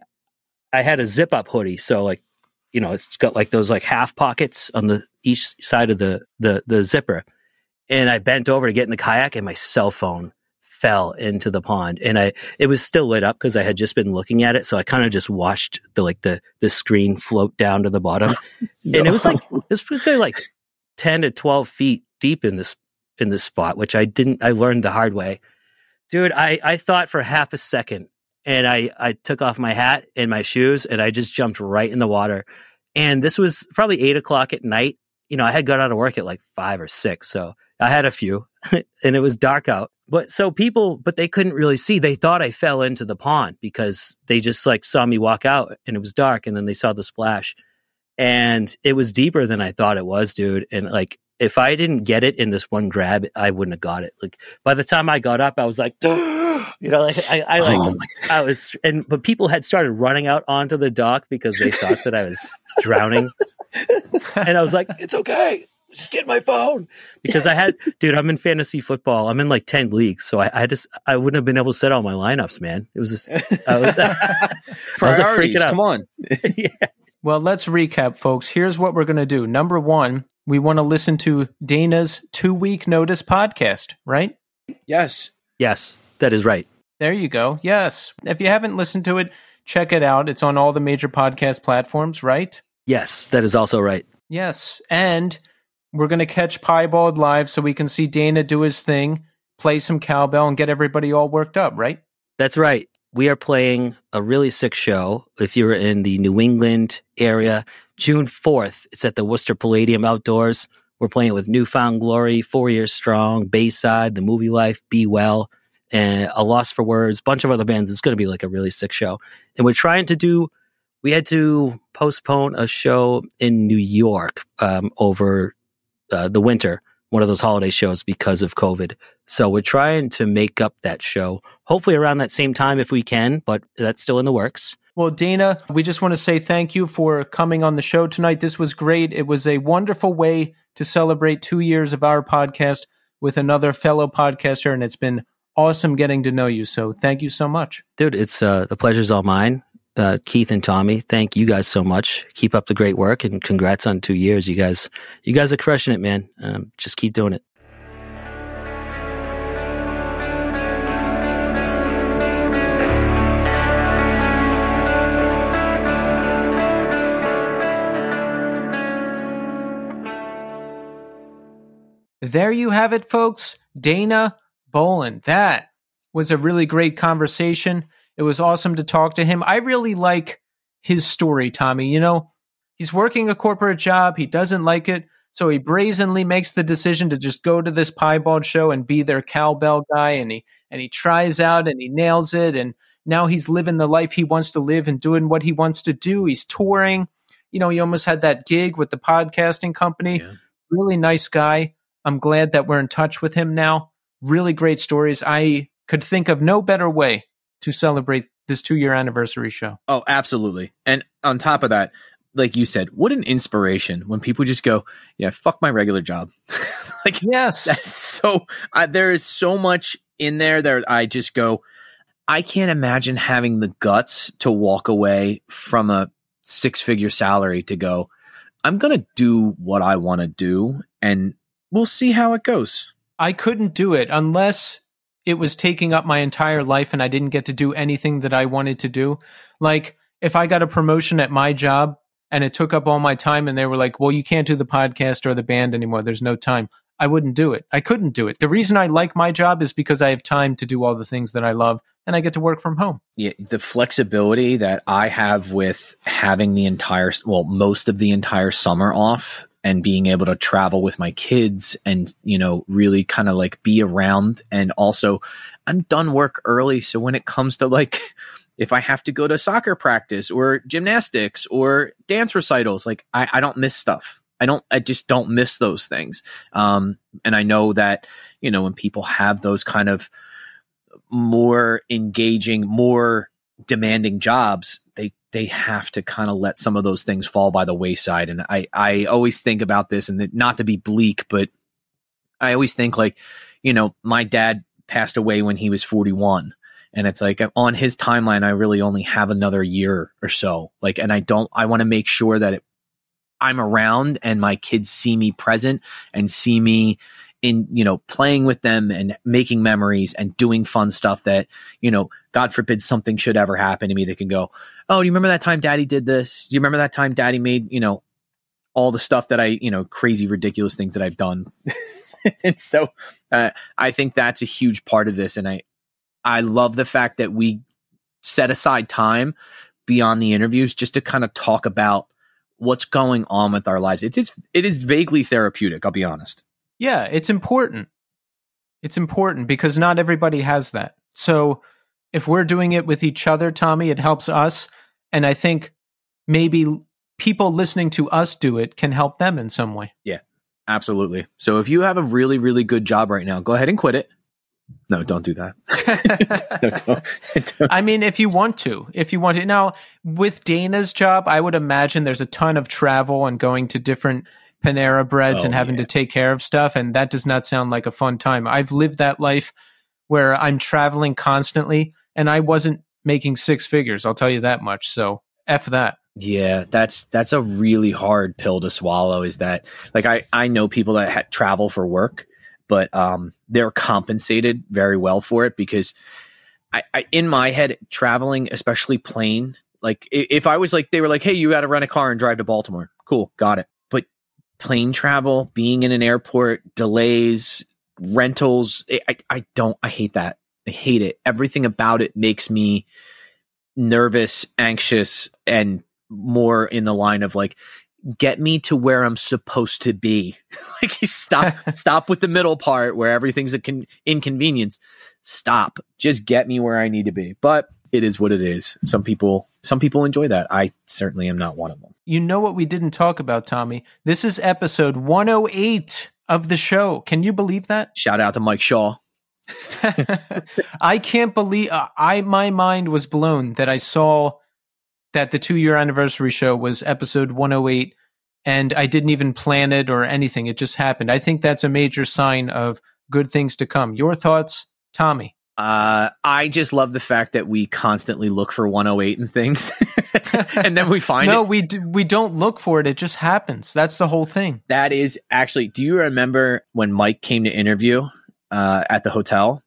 I had a zip up hoodie, so like you know it's got like those like half pockets on the each side of the the the zipper, and I bent over to get in the kayak, and my cell phone fell into the pond, and I it was still lit up because I had just been looking at it, so I kind of just watched the like the the screen float down to the bottom, and it was like it was probably like ten to twelve feet deep in this in this spot, which I didn't. I learned the hard way, dude. I I thought for half a second, and I I took off my hat and my shoes, and I just jumped right in the water. And this was probably eight o'clock at night. You know, I had got out of work at like five or six, so I had a few, and it was dark out. But so people, but they couldn't really see. They thought I fell into the pond because they just like saw me walk out, and it was dark, and then they saw the splash, and it was deeper than I thought it was, dude. And like if I didn't get it in this one grab, I wouldn't have got it. Like by the time I got up, I was like, you know, like I, I like Oh I was, and but people had started running out onto the dock because they thought that I was drowning, and I was like, it's okay. Just get my phone because I had, dude. I'm in fantasy football. I'm in like ten leagues, so I, I just I wouldn't have been able to set all my lineups, man. It was just, I was, I was like Priorities. Come on. Well, let's recap, folks. Here's what we're going to do. Number one, we want to listen to Dana's two week notice podcast, right? Yes. Yes, that is right. There you go. Yes. If you haven't listened to it, check it out. It's on all the major podcast platforms, right? Yes, that is also right. Yes. And we're going to catch Piebald live so we can see Dana do his thing, play some cowbell, and get everybody all worked up, right? That's right. We are playing a really sick show. If you're in the New England area, June 4th, it's at the Worcester Palladium Outdoors. We're playing it with New Found Glory, Four Years Strong, Bayside, The Movie Life, Be Well, and A Loss for Words, bunch of other bands. It's going to be like a really sick show. And we're trying to do, we had to postpone a show in New York um, over uh, the winter, one of those holiday shows because of COVID. So we're trying to make up that show, hopefully around that same time if we can, but that's still in the works. Well, Dana, we just want to say thank you for coming on the show tonight. This was great. It was a wonderful way to celebrate two years of our podcast with another fellow podcaster, and it's been awesome getting to know you. So thank you so much. Dude, it's uh, the pleasure's all mine. Uh, Keith and Tommy, thank you guys so much. Keep up the great work and congrats on two years. You guys, you guys are crushing it, man. Um, just keep doing it. There you have it, folks. Dana Bollen. That was a really great conversation. It was awesome to talk to him. I really like his story, Tommy. You know, he's working a corporate job, he doesn't like it. So he brazenly makes the decision to just go to this piebald show and be their cowbell guy and he and he tries out and he nails it and now he's living the life he wants to live and doing what he wants to do. He's touring. You know, he almost had that gig with the podcasting company. Yeah. Really nice guy. I'm glad that we're in touch with him now. Really great stories. I could think of no better way to celebrate this two year anniversary show. Oh, absolutely. And on top of that, like you said, what an inspiration when people just go, "Yeah, fuck my regular job." like Yes. that's so. I, there is so much in there that I just go. I can't imagine having the guts to walk away from a six figure salary to go. I'm gonna do what I want to do, and we'll see how it goes. I couldn't do it unless it was taking up my entire life and I didn't get to do anything that I wanted to do. Like if I got a promotion at my job and it took up all my time and they were like, "Well, you can't do the podcast or the band anymore. There's no time." I wouldn't do it. I couldn't do it. The reason I like my job is because I have time to do all the things that I love and I get to work from home. yeah, the flexibility that I have with having the entire, well, most of the entire summer off and being able to travel with my kids and, you know, really kind of like be around. And also, I'm done work early. So when it comes to like, if I have to go to soccer practice or gymnastics or dance recitals, like I, I don't miss stuff. I don't, I just don't miss those things. Um, and I know that, you know, when people have those kind of more engaging, more demanding jobs, they have to kind of let some of those things fall by the wayside. And I I always think about this, and not to be bleak, but I always think like, you know, my dad passed away when he was 41. And it's like on his timeline, I really only have another year or so. Like, and I don't, I want to make sure that it, I'm around and my kids see me present and see me in, you know, playing with them and making memories and doing fun stuff that, you know, God forbid something should ever happen to me that can go, Oh, do you remember that time daddy did this? Do you remember that time daddy made, you know, all the stuff that I, you know, crazy, ridiculous things that I've done. and so uh, I think that's a huge part of this. And I, I love the fact that we set aside time beyond the interviews just to kind of talk about what's going on with our lives. It is, it is vaguely therapeutic. I'll be honest. Yeah, it's important. It's important because not everybody has that. So if we're doing it with each other, Tommy, it helps us. And I think maybe people listening to us do it can help them in some way. Yeah, absolutely. So if you have a really, really good job right now, go ahead and quit it. No, don't do that. no, don't, don't. I mean, if you want to, if you want to. Now, with Dana's job, I would imagine there's a ton of travel and going to different Panera breads Oh, and having yeah. to take care of stuff. And that does not sound like a fun time. I've lived that life where I'm traveling constantly and I wasn't making six figures. I'll tell you that much. So F that. Yeah, that's that's a really hard pill to swallow. Is that like I I know people that ha- travel for work, but um they're compensated very well for it because I, I in my head traveling, especially plane, like if I was like they were like, hey, you got to rent a car and drive to Baltimore, cool, got it. Plane travel, being in an airport, delays, rentals, I I, I don't I hate that. I hate it. Everything about it makes me nervous, anxious, and more in the line of like, get me to where I'm supposed to be. like, stop, stop with the middle part where everything's a con- inconvenience. Stop. Just get me where I need to be. But it is what it is. Some people, some people enjoy that. I certainly am not one of them. You know what we didn't talk about, Tommy? This is episode 108 of the show. Can you believe that? Shout out to Mike Shaw. I can't believe uh, I my mind was blown that I saw that the 2 year anniversary show was episode 108 and I didn't even plan it or anything. It just happened. I think that's a major sign of good things to come. Your thoughts, Tommy? Uh, I just love the fact that we constantly look for 108 and things, and then we find it. no, it. we d- we don't look for it. It just happens. That's the whole thing. That is actually. Do you remember when Mike came to interview uh, at the hotel?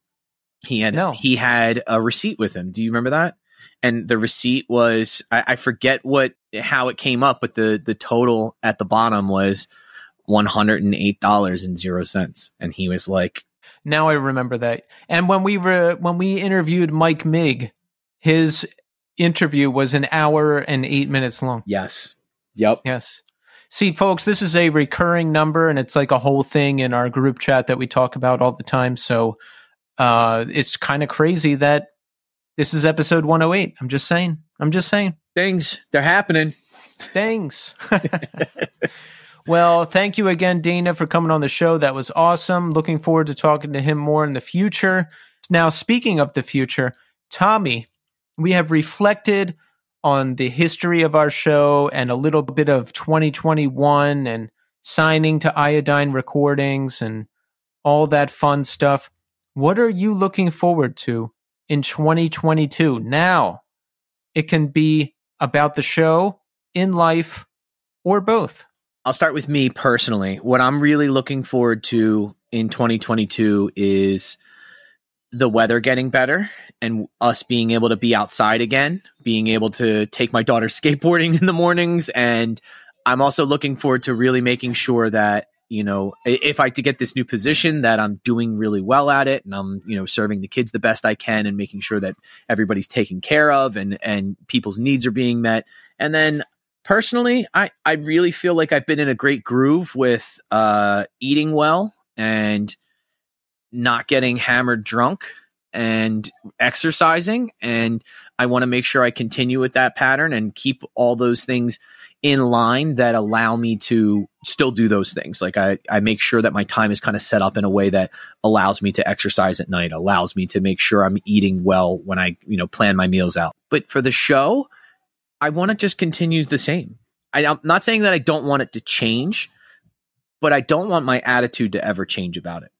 He had No. he had a receipt with him. Do you remember that? And the receipt was I, I forget what how it came up, but the the total at the bottom was one hundred and eight dollars and zero cents, and he was like, Now I remember that. And when we were when we interviewed Mike Mig, his interview was an hour and eight minutes long. "Yes, yep, Yes. See, folks, this is a recurring number, and it's like a whole thing in our group chat that we talk about all the time. So uh, it's kind of crazy that this is episode 108. I'm just saying. I'm just saying. things they're happening." Thanks. well, thank you again, Dana, for coming on the show. That was awesome. Looking forward to talking to him more in the future. Now, speaking of the future, Tommy, we have reflected on the history of our show and a little bit of 2021 and signing to Iodine Recordings and all that fun stuff. What are you looking forward to in 2022? Now, it can be about the show, in life, or both. I'll start with me personally. What I'm really looking forward to in 2022 is the weather getting better and us being able to be outside again, being able to take my daughter skateboarding in the mornings. And I'm also looking forward to really making sure that, you know, if I to get this new position, that I'm doing really well at it and I'm, you know, serving the kids the best I can and making sure that everybody's taken care of and, and people's needs are being met. And then personally, I, I really feel like I've been in a great groove with uh, eating well and not getting hammered drunk and exercising. And I want to make sure I continue with that pattern and keep all those things in line that allow me to still do those things. Like I, I make sure that my time is kind of set up in a way that allows me to exercise at night, allows me to make sure I'm eating well when I, you know, plan my meals out. But for the show, I want to just continue the same. I, I'm not saying that I don't want it to change, but I don't want my attitude to ever change about it.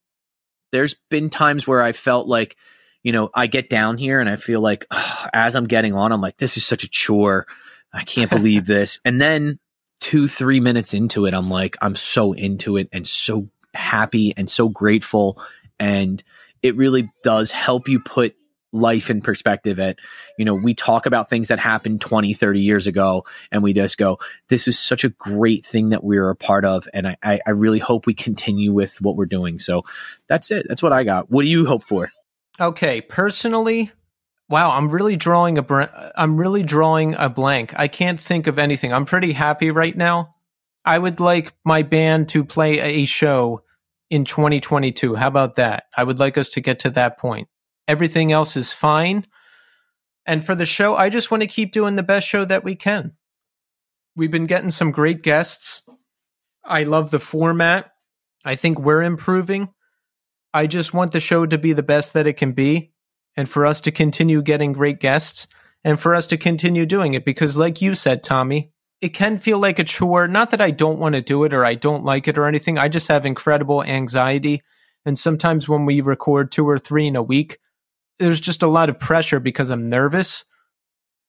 There's been times where I felt like, you know, I get down here and I feel like as I'm getting on, I'm like, this is such a chore. I can't believe this. And then two, three minutes into it, I'm like, I'm so into it and so happy and so grateful. And it really does help you put life in perspective at you know we talk about things that happened 20 30 years ago and we just go this is such a great thing that we're a part of and I, I really hope we continue with what we're doing so that's it that's what i got what do you hope for Okay, personally, wow, I'm really drawing a br- I'm really drawing a blank. I can't think of anything. I'm pretty happy right now. I would like my band to play a show in 2022. How about that? I would like us to get to that point. Everything else is fine. And for the show, I just want to keep doing the best show that we can. We've been getting some great guests. I love the format. I think we're improving. I just want the show to be the best that it can be and for us to continue getting great guests and for us to continue doing it because like you said Tommy it can feel like a chore not that I don't want to do it or I don't like it or anything I just have incredible anxiety and sometimes when we record two or three in a week there's just a lot of pressure because I'm nervous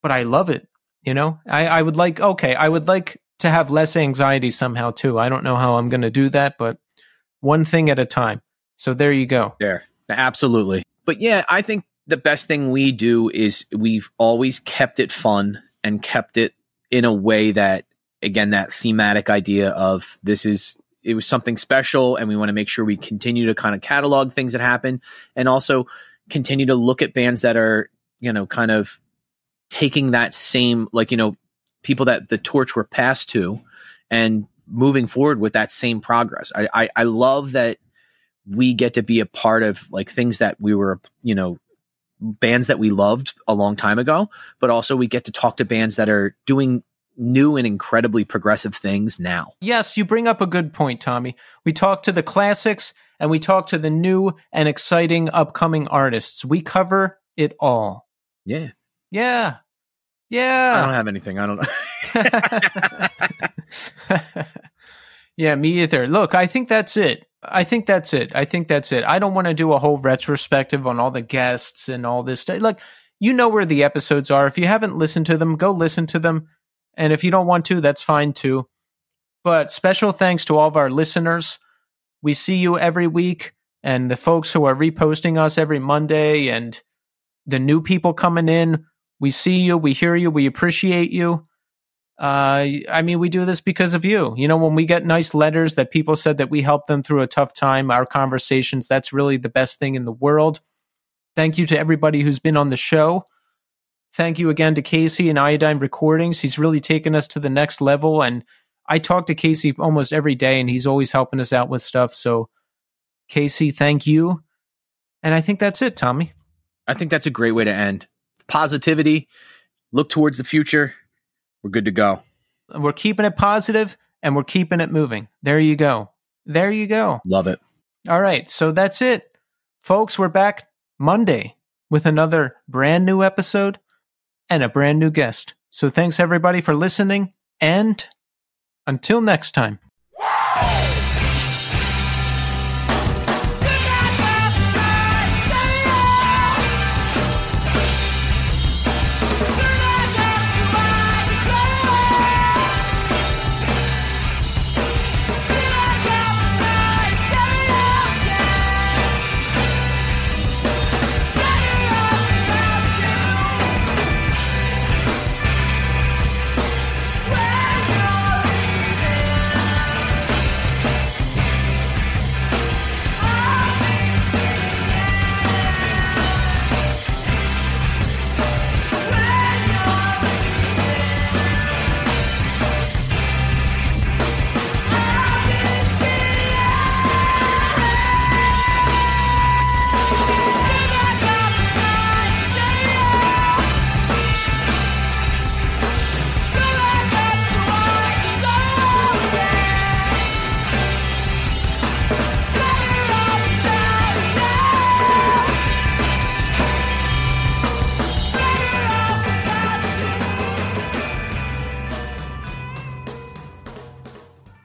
but I love it you know? I I would like okay I would like to have less anxiety somehow too. I don't know how I'm going to do that but one thing at a time. So there you go. There. Absolutely. But yeah i think the best thing we do is we've always kept it fun and kept it in a way that again that thematic idea of this is it was something special and we want to make sure we continue to kind of catalog things that happen. And also continue to look at bands that are you know kind of taking that same like you know people that the torch were passed to and moving forward with that same progress. I i, I love that we get to be a part of like things that we were you know bands that we loved a long time ago but also we get to talk to bands that are doing new and incredibly progressive things now Yes, you bring up a good point, Tommy. We talk to the classics and we talk to the new and exciting upcoming artists. We cover it all. yeah Yeah. Yeah. I don't have anything i don't know Yeah, me either. Look, I think that's it. I think that's it. I think that's it. I don't want to do a whole retrospective on all the guests and all this stuff. Like, you know where the episodes are. If you haven't listened to them, go listen to them. And if you don't want to, that's fine too. But special thanks to all of our listeners. We see you every week, and the folks who are reposting us every Monday, and the new people coming in. We see you, we hear you, we appreciate you. Uh, I mean, we do this because of you. You know, when we get nice letters that people said that we helped them through a tough time, our conversations, that's really the best thing in the world. Thank you to everybody who's been on the show. Thank you again to Casey and Iodine Recordings. He's really taken us to the next level. And I talk to Casey almost every day, and he's always helping us out with stuff. So, Casey, thank you. And I think that's it, Tommy. I think that's a great way to end. Positivity, look towards the future. We're good to go. We're keeping it positive and we're keeping it moving. There you go. There you go. Love it. All right. So that's it. Folks, we're back Monday with another brand new episode and a brand new guest. So thanks everybody for listening and until next time.